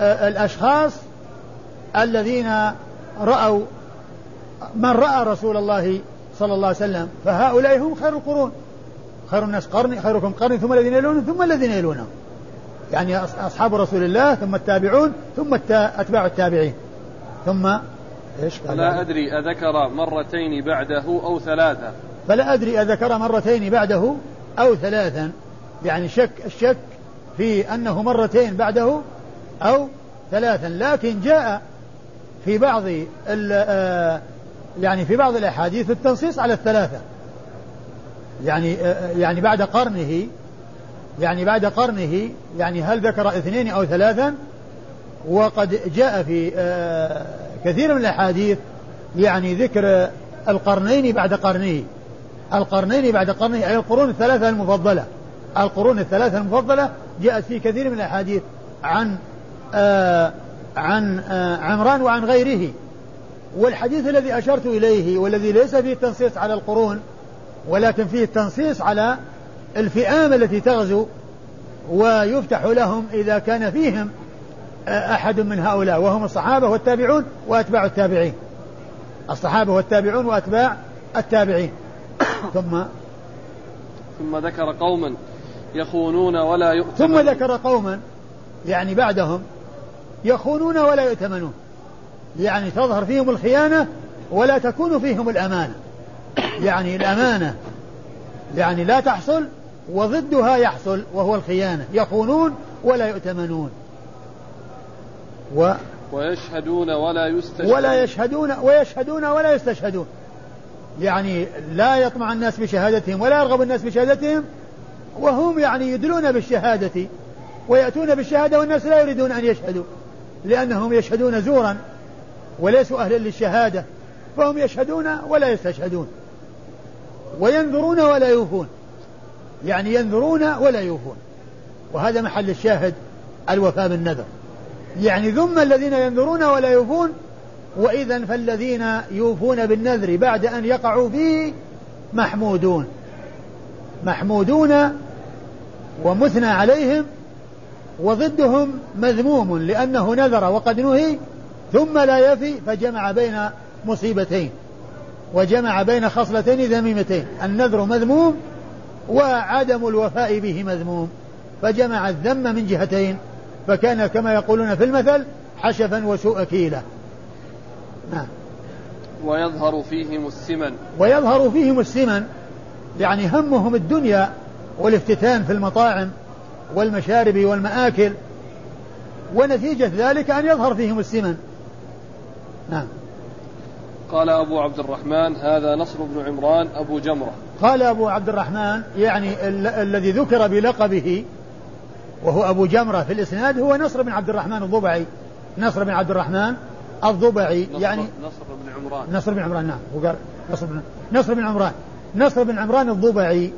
الأشخاص الذين رأوا من رأى رسول الله صلى الله عليه وسلم فهؤلاء هم خير القرون. خير الناس قرني خيركم قرني ثم الذين يلونهم ثم الذين يلونهم. يعني أصحاب رسول الله ثم التابعون ثم أتباع التابعين. ثم إيش؟ فلا أدري أذكر مرتين بعده أو ثلاثة. فلا أدري أذكر مرتين بعده أو ثلاثا. يعني شك الشك في أنه مرتين بعده أو ثلاثا لكن جاء في بعض آه، يعني في بعض الأحاديث التنصيص على الثلاثة. يعني آه، يعني بعد قرنه يعني بعد قرنه يعني هل ذكر اثنين أو ثلاثا؟ وقد جاء في آه، كثير من الأحاديث يعني ذكر القرنين بعد قرنه. القرنين بعد قرنه أي القرون الثلاثة المفضلة. القرون الثلاثة المفضلة جاءت في كثير من الأحاديث عن آه عن آه عمران وعن غيره. والحديث الذي أشرت إليه والذي ليس فيه التنصيص على القرون ولكن فيه التنصيص على الفئام التي تغزو ويفتح لهم إذا كان فيهم آه، أحد من هؤلاء وهم الصحابة والتابعون وأتباع التابعين. الصحابة والتابعون وأتباع التابعين. ثم ثم ذكر قوما يخونون ولا يؤتمنون ثم ذكر قوما يعني بعدهم يخونون ولا يؤتمنون. يعني تظهر فيهم الخيانة ولا تكون فيهم الأمانة. يعني الأمانة يعني لا تحصل وضدها يحصل وهو الخيانة. يخونون ولا يؤتمنون. و ويشهدون ولا يستشهدون. ولا يشهدون ويشهدون ولا يستشهدون. يعني لا يطمع الناس بشهادتهم ولا يرغب الناس بشهادتهم وهم يعني يدلون بالشهادة ويأتون بالشهادة والناس لا يريدون أن يشهدوا. لأنهم يشهدون زورا وليسوا أهلا للشهادة فهم يشهدون ولا يستشهدون وينذرون ولا يوفون يعني ينذرون ولا يوفون وهذا محل الشاهد الوفاء بالنذر. يعني ثم الذين ينذرون ولا يوفون وإذا فالذين يوفون بالنذر بعد أن يقعوا فيه محمودون محمودون ومثنى عليهم وضدهم مذموم لأنه نذر وقد نهي ثم لا يفي فجمع بين مصيبتين وجمع بين خصلتين ذميمتين النذر مذموم وعدم الوفاء به مذموم فجمع الذم من جهتين فكان كما يقولون في المثل حشفا وسوء كيلة. نعم. ويظهر فيهم السمن. ويظهر فيهم السمن يعني همهم الدنيا والافتتان في المطاعم والمشارب والمآكل ونتيجة ذلك أن يظهر فيهم السمن. نعم. قال أبو عبد الرحمن هذا نصر بن عمران أبو جمرة. قال أبو عبد الرحمن يعني ال- الذي ذكر بلقبه وهو أبو جمرة في الإسناد هو نصر بن عبد الرحمن الضبعي. نصر بن عبد الرحمن الضبعي نصر يعني نصر بن عمران. نصر بن عمران نعم هو قال نصر بن نصر بن عمران. نصر بن عمران الضبعي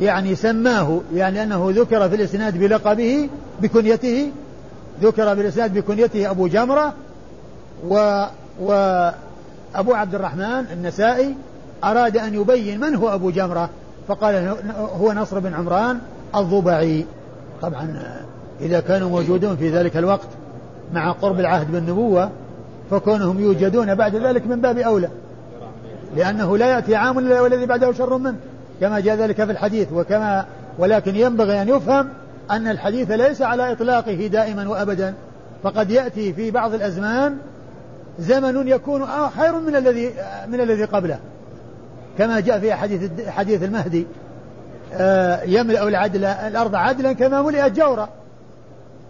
يعني سماه يعني أنه ذكر في الإسناد بلقبه بكنيته ذكر في الإسناد بكنيته أبو جمرة و وأبو عبد الرحمن النسائي أراد أن يبين من هو أبو جمرة فقال هو نصر بن عمران الضبعي. طبعا إذا كانوا موجودون في ذلك الوقت مع قرب العهد بالنبوة فكونهم يوجدون بعد ذلك من باب أولى لأنه لا يأتي عام إلا والذي بعده شر منه. كما جاء ذلك في الحديث وكما ولكن ينبغي أن يفهم أن الحديث ليس على إطلاقه دائما وأبدا فقد يأتي في بعض الأزمان زمن يكون خير من الذي من الذي قبله. كما جاء في حديث حديث المهدي آه، يملأ العدل الأرض عدلا كما ملئت جورا.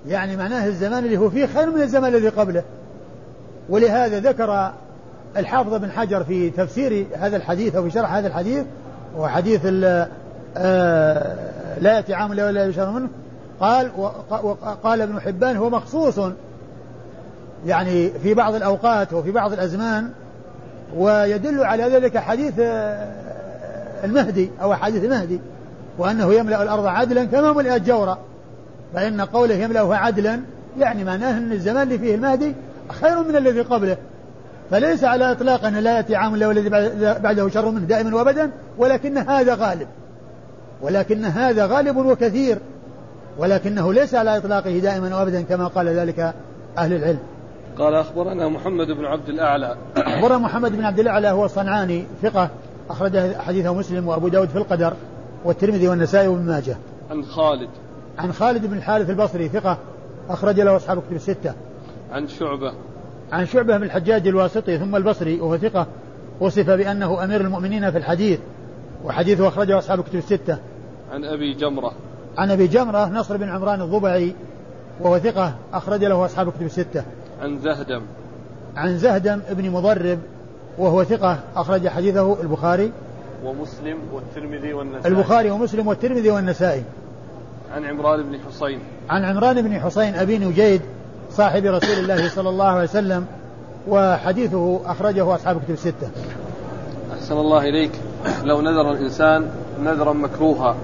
يعني معناه الزمان اللي هو فيه خير من الزمان الذي قبله. ولهذا ذكر الحافظ بن حجر في تفسير هذا الحديث أو في شرح هذا الحديث وحديث آه، لا يأتي عام لا ولا يشهر منه قال وقال ابن حبان هو مخصوص يعني في بعض الأوقات وفي بعض الأزمان ويدل على ذلك حديث آه، المهدي أو حديث المهدي وأنه يملأ الأرض عدلا كما ملئت جورا فإن قوله يملأها عدلا يعني معناه أن الزمان اللي فيه المهدي خير من الذي قبله. فليس على إطلاق أن لا يأتي عام إلا والذي بعده شر منه دائما وأبدا ولكن هذا غالب. ولكن هذا غالب وكثير. ولكنه ليس على إطلاقه دائما وأبدا كما قال ذلك أهل العلم. قال أخبرنا محمد بن عبد الأعلى. أخبرنا محمد بن عبد الأعلى هو الصنعاني ثقة أخرج حديثه مسلم وأبو داود في القدر والترمذي والنسائي وابن ماجه. عن خالد. عن خالد بن الحارث البصري ثقة أخرج له أصحاب كتب الستة. عن شعبة. عن شعبة بن الحجاج الواسطي ثم البصري وهو ثقة وصف بأنه أمير المؤمنين في الحديث وحديثه أخرجه أصحاب كتب الستة. عن أبي جمرة. عن أبي جمرة نصر بن عمران الضبعي وهو ثقة أخرج له أصحاب كتب الستة. عن زهدم. عن زهدم بن مضرب وهو ثقة أخرج حديثه البخاري. ومسلم والترمذي والنسائي. البخاري ومسلم والترمذي والنسائي. عن عمران بن حسين. عن عمران بن حسين أبي نجيد صاحب رسول الله صلى الله عليه وسلم وحديثه أخرجه أصحاب كتب الستة. أحسن الله إليك. لو نذر الإنسان نذرا مكروها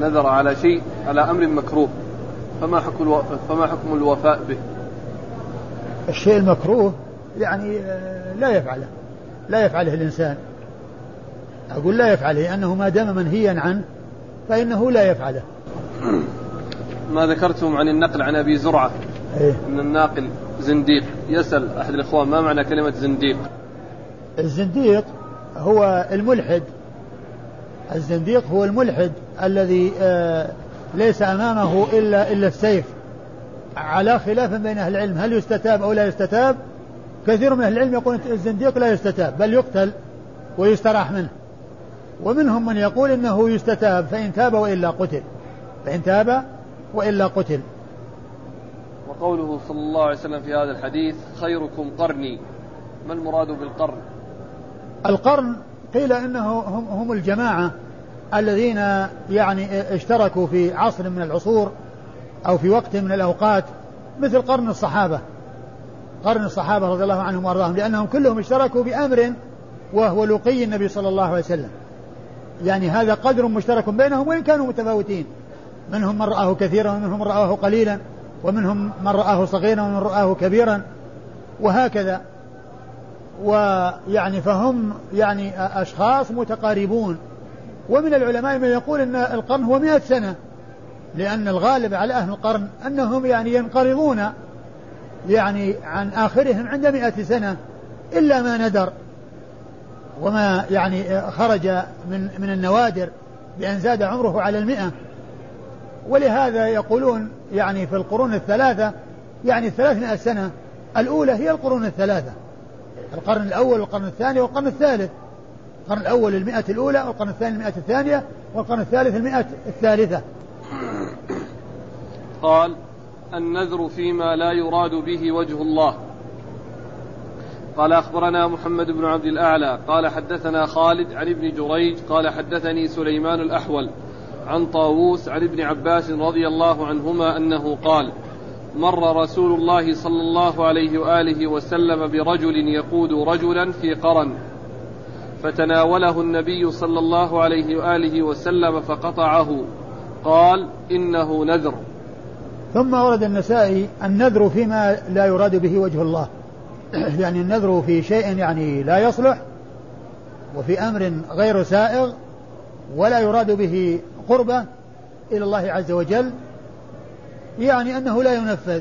نذر على شيء على أمر مكروه فما حكم ألو... فما حكم الوفاء به؟ الشيء المكروه يعني آه، لا يفعله لا يفعله الإنسان. أقول لا يفعله لأنه ما دام منهيا عنه فإنه لا يفعله. ما ذكرتم عن النقل عن أبي زرعة إيه؟ أن الناقل زنديق. يسأل أحد الإخوان ما معنى كلمة زنديق؟ الزنديق هو الملحد. الزنديق هو الملحد الذي آه ليس أمامه إلا إلا السيف. على خلاف بين أهل العلم هل يستتاب أو لا يستتاب؟ كثير من أهل العلم يقول الزنديق لا يستتاب بل يقتل ويستراح منه. ومنهم من يقول إنه يستتاب فإن تاب وإلا قتل. فإن تاب وإلا قتل. وقوله صلى الله عليه وسلم في هذا الحديث خيركم قرني. ما المراد بالقرن؟ القرن قيل إنه هم, هم الجماعة الذين يعني اشتركوا في عصر من العصور أو في وقت من الأوقات مثل قرن الصحابة. قرن الصحابة رضي الله عنهم وأرضاهم لأنهم كلهم اشتركوا بأمر وهو لقي النبي صلى الله عليه وسلم. يعني هذا قدر مشترك بينهم وإن كانوا متفاوتين. منهم من رآه كثيرا ومنهم من رآه قليلا ومنهم من رآه صغيرا ومن رآه كبيرا وهكذا. ويعني فهم يعني أشخاص متقاربون. ومن العلماء من يقول أن القرن هو مئة سنة لأن الغالب على أهل القرن أنهم يعني ينقرضون يعني عن آخرهم عند مئة سنة إلا ما ندر وما يعني خرج من من النوادر بأن زاد عمره على المئة. ولهذا يقولون يعني في القرون الثلاثة يعني الثلاثمائة سنة الأولى هي القرون الثلاثة. القرن الأول والقرن الثاني والقرن الثالث. القرن الأول المئة الأولى والقرن الثاني المئة الثانية والقرن الثالث المئة الثالثة. قال النذر فيما لا يراد به وجه الله. قال أخبرنا محمد بن عبد الأعلى. قال حدثنا خالد عن ابن جريج. قال حدثني سليمان الأحول. عن طاووس عن ابن عباس رضي الله عنهما أنه قال مر رسول الله صلى الله عليه وآله وسلم برجل يقود رجلا في قرن فتناوله النبي صلى الله عليه وآله وسلم فقطعه قال إنه نذر. ثم ورد النسائي النذر فيما لا يراد به وجه الله يعني النذر في شيء يعني لا يصلح وفي أمر غير سائغ ولا يراد به قربة إلى الله عز وجل يعني أنه لا ينفذ.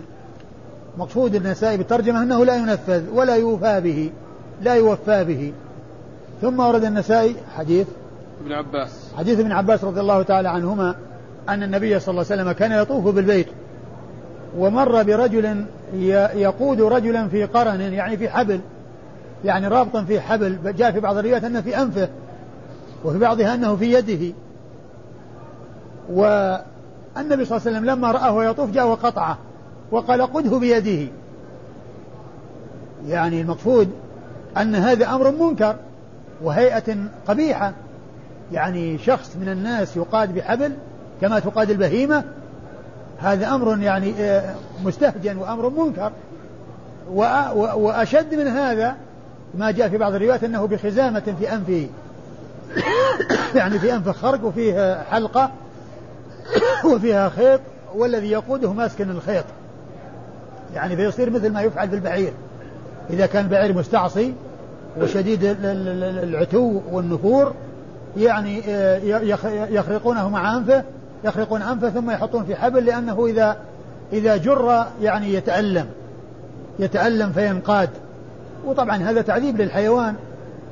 مقصود النسائي بالترجمة أنه لا ينفذ ولا يوفى به لا يوفى به. ثم ورد النسائي حديث ابن عباس. حديث ابن عباس رضي الله تعالى عنهما أن النبي صلى الله عليه وسلم كان يطوف بالبيت ومر برجل يقود رجلا في قرن يعني في حبل يعني رابطا في حبل جاء في بعض الروايات أنه في أنفه وفي بعضها أنه في يده. والنبي صلى الله عليه وسلم لما رآه يطوف جاء وقطعه وقال قده بيده يعني المقصود أن هذا أمر منكر وهيئة قبيحة. يعني شخص من الناس يقاد بحبل كما تقاد البهيمة. هذا أمر يعني آه، مستهجن وأمر منكر. وأشد من هذا ما جاء في بعض الروايات أنه بخزامة في أنفه. يعني في أنف خرق وفيه حلقة. وفيها خيط والذي يقوده ماسك الخيط. يعني فيصير مثل ما يفعل بالبعير إذا كان البعير مستعصي وشديد العتو والنفور يعني آه، يخرقونه مع أنفه يخرقون أنفه ثم يحطون في حبل لأنه إذا إذا جر يعني يتألم. يتألم فينقاد. وطبعا هذا تعذيب للحيوان.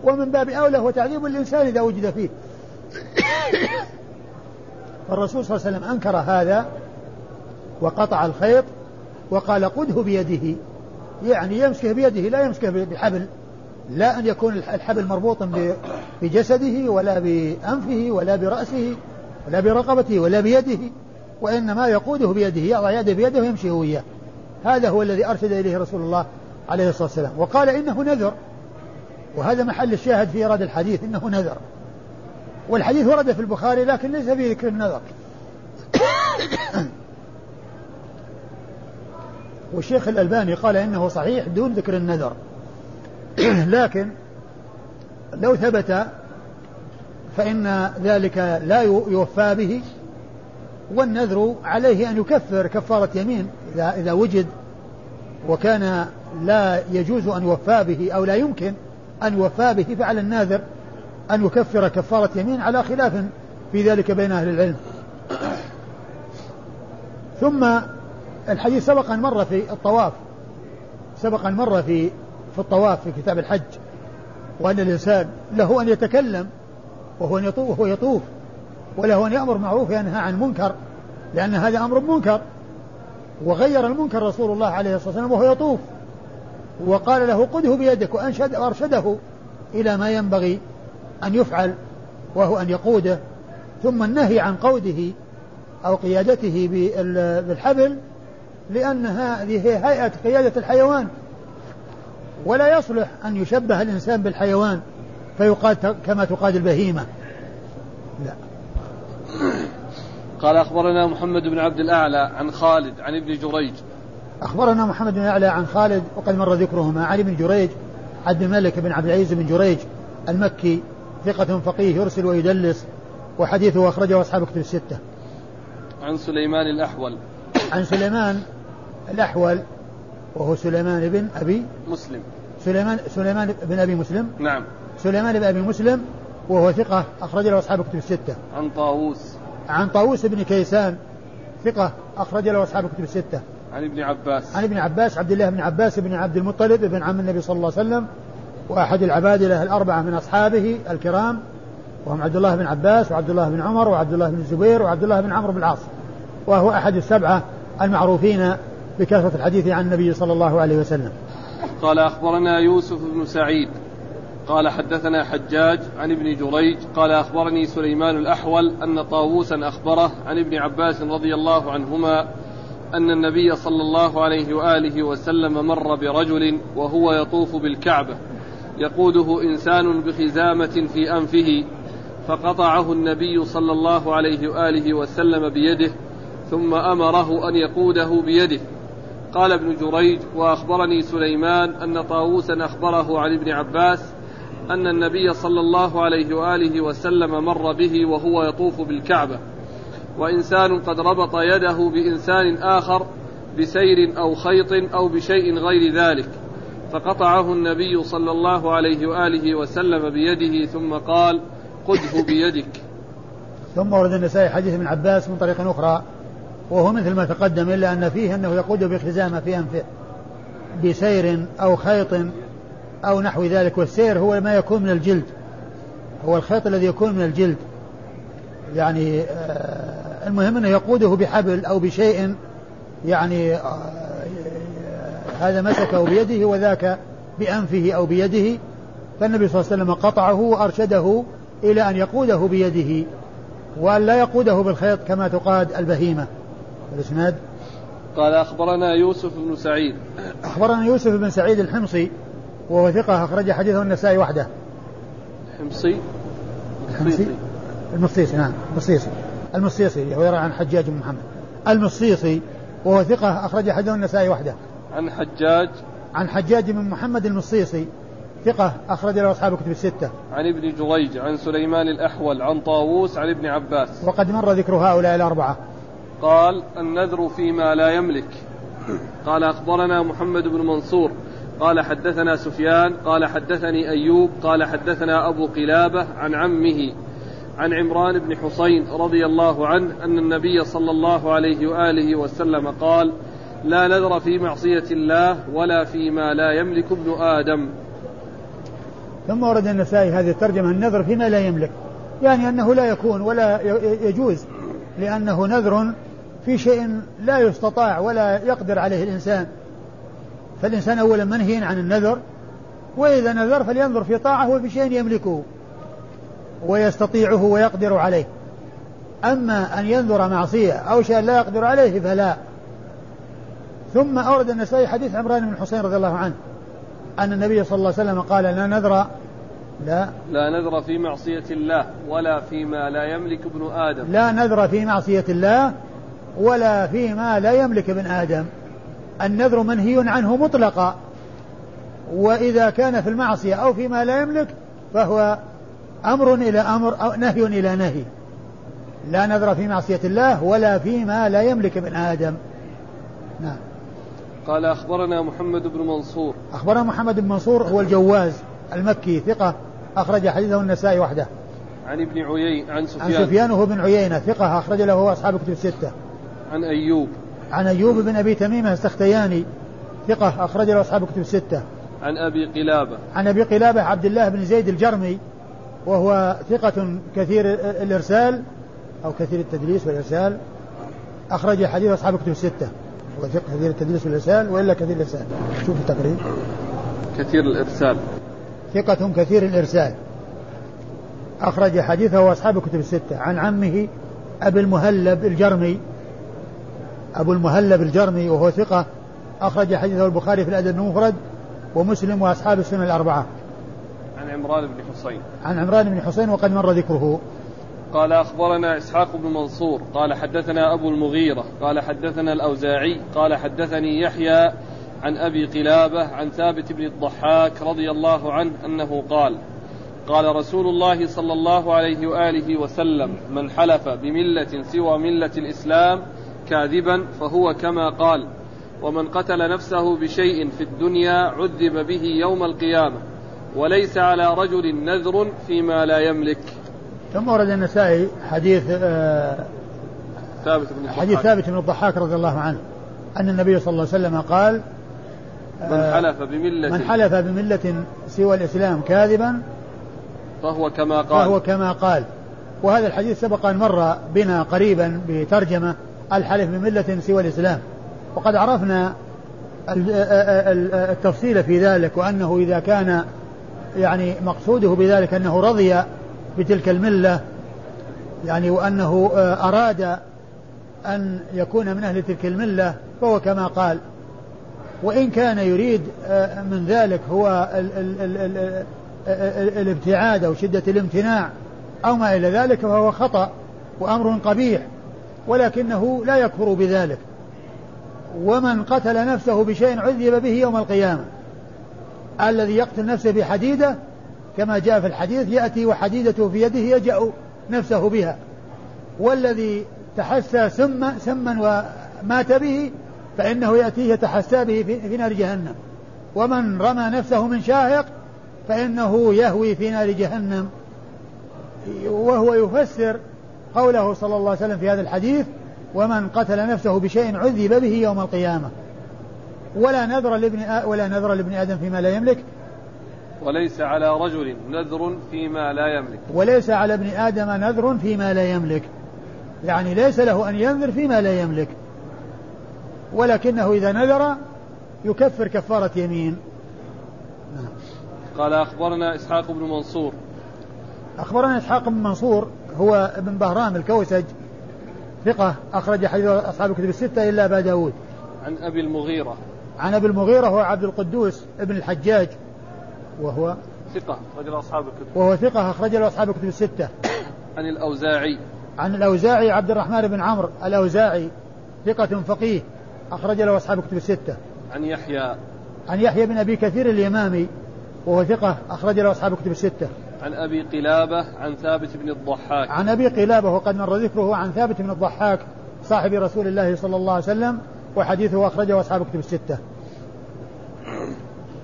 ومن باب أولى هو تعذيب للإنسان إذا وجد فيه. فالرسول صلى الله عليه وسلم أنكر هذا وقطع الخيط وقال قده بيده يعني يمسكه بيده لا يمسكه بحبل لا أن يكون الحبل مربوطا بجسده ولا بأنفه ولا برأسه ولا برقبته ولا بيده وإنما يقوده بيده يضع يده بيده ويمشي هو إياه هذا هو الذي أرشد إليه رسول الله عليه الصلاة والسلام. وقال إنه نذر وهذا محل الشاهد في إيراد الحديث إنه نذر. والحديث ورد في البخاري لكن ليس في ذكر النذر. والشيخ الألباني قال إنه صحيح دون ذكر النذر. لكن لو ثبت فإن ذلك لا يوفى به والنذر عليه أن يكفر كفارة يمين إذا إذا وجد وكان لا يجوز أن يوفى به أو لا يمكن أن يوفى به فعلى الناذر أن يكفر كفارة يمين على خلاف في ذلك بين أهل العلم. ثم الحديث سبق أن مر في الطواف. سبق أن مر في في الطواف في كتاب الحج. وأن الإنسان له أن يتكلم وهو يطوف وهو يطوف. وله أن يأمر معروف وينهى عن منكر لأن هذا أمر منكر. وغير المنكر رسول الله عليه الصلاة والسلام وهو يطوف. وقال له قده بيدك وأنشد وأرشده إلى ما ينبغي. أن يفعل وهو أن يقوده ثم النهي عن قوده أو قيادته بالحبل لأن هذه هيئة قيادة الحيوان. ولا يصلح أن يشبه الإنسان بالحيوان فيقاد كما تقاد البهيمة. لا. قال أخبرنا محمد بن عبد الأعلى عن خالد عن ابن جريج. أخبرنا محمد بن الأعلى عن خالد وقد مر ذكرهما عن ابن جريج عبد الملك بن عبد العزيز بن جريج المكي ثقة فقيه يرسل ويدلس وحديثه أخرجه أصحاب كتب الستة. عن سليمان الأحول. عن سليمان الأحول وهو سليمان بن أبي مسلم. سليمان سليمان بن أبي مسلم. نعم. سليمان بن أبي مسلم وهو ثقة أخرج له أصحاب كتب الستة. عن طاووس. عن طاووس بن كيسان ثقة أخرج له أصحاب كتب الستة. عن ابن عباس. عن ابن عباس عبد الله بن عباس بن عبد المطلب بن عم النبي صلى الله عليه وسلم وأحد العبادلة الأربعة من أصحابه الكرام وهم عبد الله بن عباس وعبد الله بن عمر وعبد الله بن الزبير وعبد الله بن عمرو بن العاص. وهو أحد السبعة المعروفين بكثرة الحديث عن النبي صلى الله عليه وسلم. قال أخبرنا يوسف بن سعيد. قال حدثنا حجاج عن ابن جريج. قال أخبرني سليمان الأحول أن طاووسا أخبره عن ابن عباس رضي الله عنهما أن النبي صلى الله عليه وآله وسلم مر برجل وهو يطوف بالكعبة. يقوده إنسان بخزامة في أنفه فقطعه النبي صلى الله عليه وآله وسلم بيده ثم أمره أن يقوده بيده. قال ابن جريج وأخبرني سليمان أن طاووسا أخبره عن ابن عباس أن النبي صلى الله عليه وآله وسلم مر به وهو يطوف بالكعبة. وإنسان قد ربط يده بإنسان آخر بسير أو خيط أو بشيء غير ذلك. فقطعه النبي صلى الله عليه وآله وسلم بيده ثم قال قده بيدك. ثم ورد النسائي حديث ابن عباس من طريق أخرى وهو مثل ما تقدم إلا أن فيه أنه يقود بخزامة في أنفه بسير أو خيط أو نحو ذلك والسير هو ما يكون من الجلد هو الخيط الذي يكون من الجلد. يعني آه، المهم أنه يقوده بحبل أو بشيء يعني آه، هذا مسكه بيده وذاك بأنفه أو بيده فالنبي صلى الله عليه وسلم قطعه وأرشده إلى أن يقوده بيده وأن لا يقوده بالخيط كما تقاد البهيمة. الإسناد؟ قال أخبرنا يوسف بن سعيد. أخبرنا يوسف بن سعيد الحمصي وهو ثقة أخرج حديثه النسائي وحده. الحمصي الحمصي المصيصي. نعم المصيصي. المصيصي ويرى عن حجاج بن محمد. المصيصي وهو ثقة أخرج حديثه النسائي وحده. عن حجاج عن حجاج بن محمد المصيصي ثقة أخرج له أصحاب الكتب الستة. عن ابن جريج عن سليمان الأحول عن طاووس عن ابن عباس. وقد مر ذكر هؤلاء الأربعة. قال النذر فيما لا يملك. قال أخبرنا محمد بن منصور قال حدثنا سفيان قال حدثني أيوب قال حدثنا أبو قلابة عن عمه عن عمران بن حسين رضي الله عنه أن النبي صلى الله عليه وآله وسلم قال لا نذر في معصية الله ولا فيما لا يملك ابن آدم. ثم ورد النسائي هذه الترجمة النذر فيما لا يملك. يعني أنه لا يكون ولا يجوز لأنه نذر في شيء لا يستطاع ولا يقدر عليه الإنسان. فالإنسان أولا منهي عن النذر وإذا نذر فلينظر في طاعة وفي شيء يملكه ويستطيعه ويقدر عليه. أما أن ينذر معصية أو شيء لا يقدر عليه فلا. ثم أورد النسائي حديث عمران بن حسين رضي الله عنه أن النبي صلى الله عليه وسلم قال لا نذر لا. لا نذر في معصية الله ولا فيما لا يملك ابن آدم. لا نذر في معصية الله ولا فيما لا يملك ابن آدم. النذر منهي عنه مطلقا. وإذا كان في المعصية أو فيما لا يملك فهو أمر إلى أمر أو نهي إلى نهي. لا نذر في معصية الله ولا فيما لا يملك ابن آدم. نعم. قال أخبرنا محمد بن منصور. أخبرنا محمد بن منصور هو الجواز المكي ثقة أخرج حديثه النسائي وحده. عن ابن عيين عن سفيان عن سفيان. وهو بن عيينة ثقة أخرج له أصحاب كتب الستة. عن أيوب. عن أيوب بن أبي تميمة السختياني ثقة أخرج له أصحاب كتب الستة. عن أبي قلابة. عن أبي قلابة عبد الله بن زيد الجرمي وهو ثقة كثير الإرسال أو كثير التدليس والإرسال أخرج حديث أصحاب كتب الستة. هو ثقة كثير التدليس والإرسال وإلا كثير الإرسال شوف التقريب. كثير الإرسال. ثقة كثير الإرسال. أخرج حديثه أصحاب كتب الستة. عن عمه أبي المهلب الجرمي. أبو المهلب الجرمي وهو ثقة. أخرج حديثه البخاري في الأدب المفرد ومسلم وأصحاب السنة الأربعة. عن عمران بن حسين. عن عمران بن حسين وقد مر ذكره. قال أخبرنا إسحاق بن منصور قال حدثنا أبو المغيرة قال حدثنا الأوزاعي قال حدثني يحيى عن أبي قلابة عن ثابت بن الضحاك رضي الله عنه أنه قال قال رسول الله صلى الله عليه وآله وسلم من حلف بملة سوى ملة الإسلام كاذبا فهو كما قال ومن قتل نفسه بشيء في الدنيا عذب به يوم القيامة وليس على رجل نذر فيما لا يملك ثم ورد النسائي حديث آه ثابت بن حديث ثابت بن الضحاك رضي الله عنه أن النبي صلى الله عليه وسلم قال من حلف بملة. من حلف بملة سوى الإسلام كاذبا فهو كما قال. فهو كما قال. وهذا الحديث سبق أن مر بنا قريبا بترجمة الحلف بملة سوى الإسلام. وقد عرفنا التفصيل في ذلك وأنه إذا كان يعني مقصوده بذلك أنه رضي بتلك الملة يعني وأنه أراد أن يكون من أهل تلك الملة فهو كما قال وإن كان يريد من ذلك هو ال ال ال ال الابتعاد أو شدة الامتناع أو ما إلى ذلك فهو خطأ وأمر قبيح ولكنه لا يكفر بذلك. ومن قتل نفسه بشيء عذب به يوم القيامة الذي يقتل نفسه بحديدة كما جاء في الحديث يأتي وحديدته في يده يجأ نفسه بها. والذي تحسى سما سما ومات به فإنه يأتيه يتحسى به في نار جهنم. ومن رمى نفسه من شاهق فإنه يهوي في نار جهنم. وهو يفسر قوله صلى الله عليه وسلم في هذا الحديث ومن قتل نفسه بشيء عذب به يوم القيامة. ولا نذر لابن ولا نذر لابن آدم فيما لا يملك وليس على رجل نذر فيما لا يملك. وليس على ابن آدم نذر فيما لا يملك. يعني ليس له أن ينذر فيما لا يملك. ولكنه إذا نذر يكفر كفارة يمين. قال أخبرنا إسحاق بن منصور. أخبرنا إسحاق بن منصور هو ابن بهرام الكوسج ثقة أخرج حديث أصحاب الكتب الستة إلا أبا داود. عن أبي المغيرة. عن أبي المغيرة هو عبد القدوس ابن الحجاج. وهو ثقة أخرج له أصحاب الكتب. وهو ثقة أخرج له أصحاب الكتب الستة. عن الأوزاعي. عن الأوزاعي عبد الرحمن بن عمرو. الأوزاعي ثقة فقيه أخرج له أصحاب الكتب الستة. عن يحيى. عن يحيى بن أبي كثير اليمامي وهو ثقة أخرج له أصحاب الكتب الستة. عن أبي قلابة عن ثابت بن الضحاك. عن أبي قلابة وقد مر ذكره عن ثابت بن الضحاك صاحب رسول الله صلى الله عليه وسلم وحديثه أخرجه أصحاب الكتب الستة.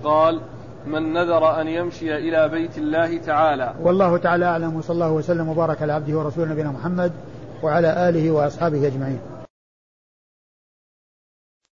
قال من نذر أن يمشي إلى بيت الله تعالى. والله تعالى أعلم وصلى الله وسلم وبارك على عبده ورسوله نبينا محمد وعلى آله وأصحابه أجمعين.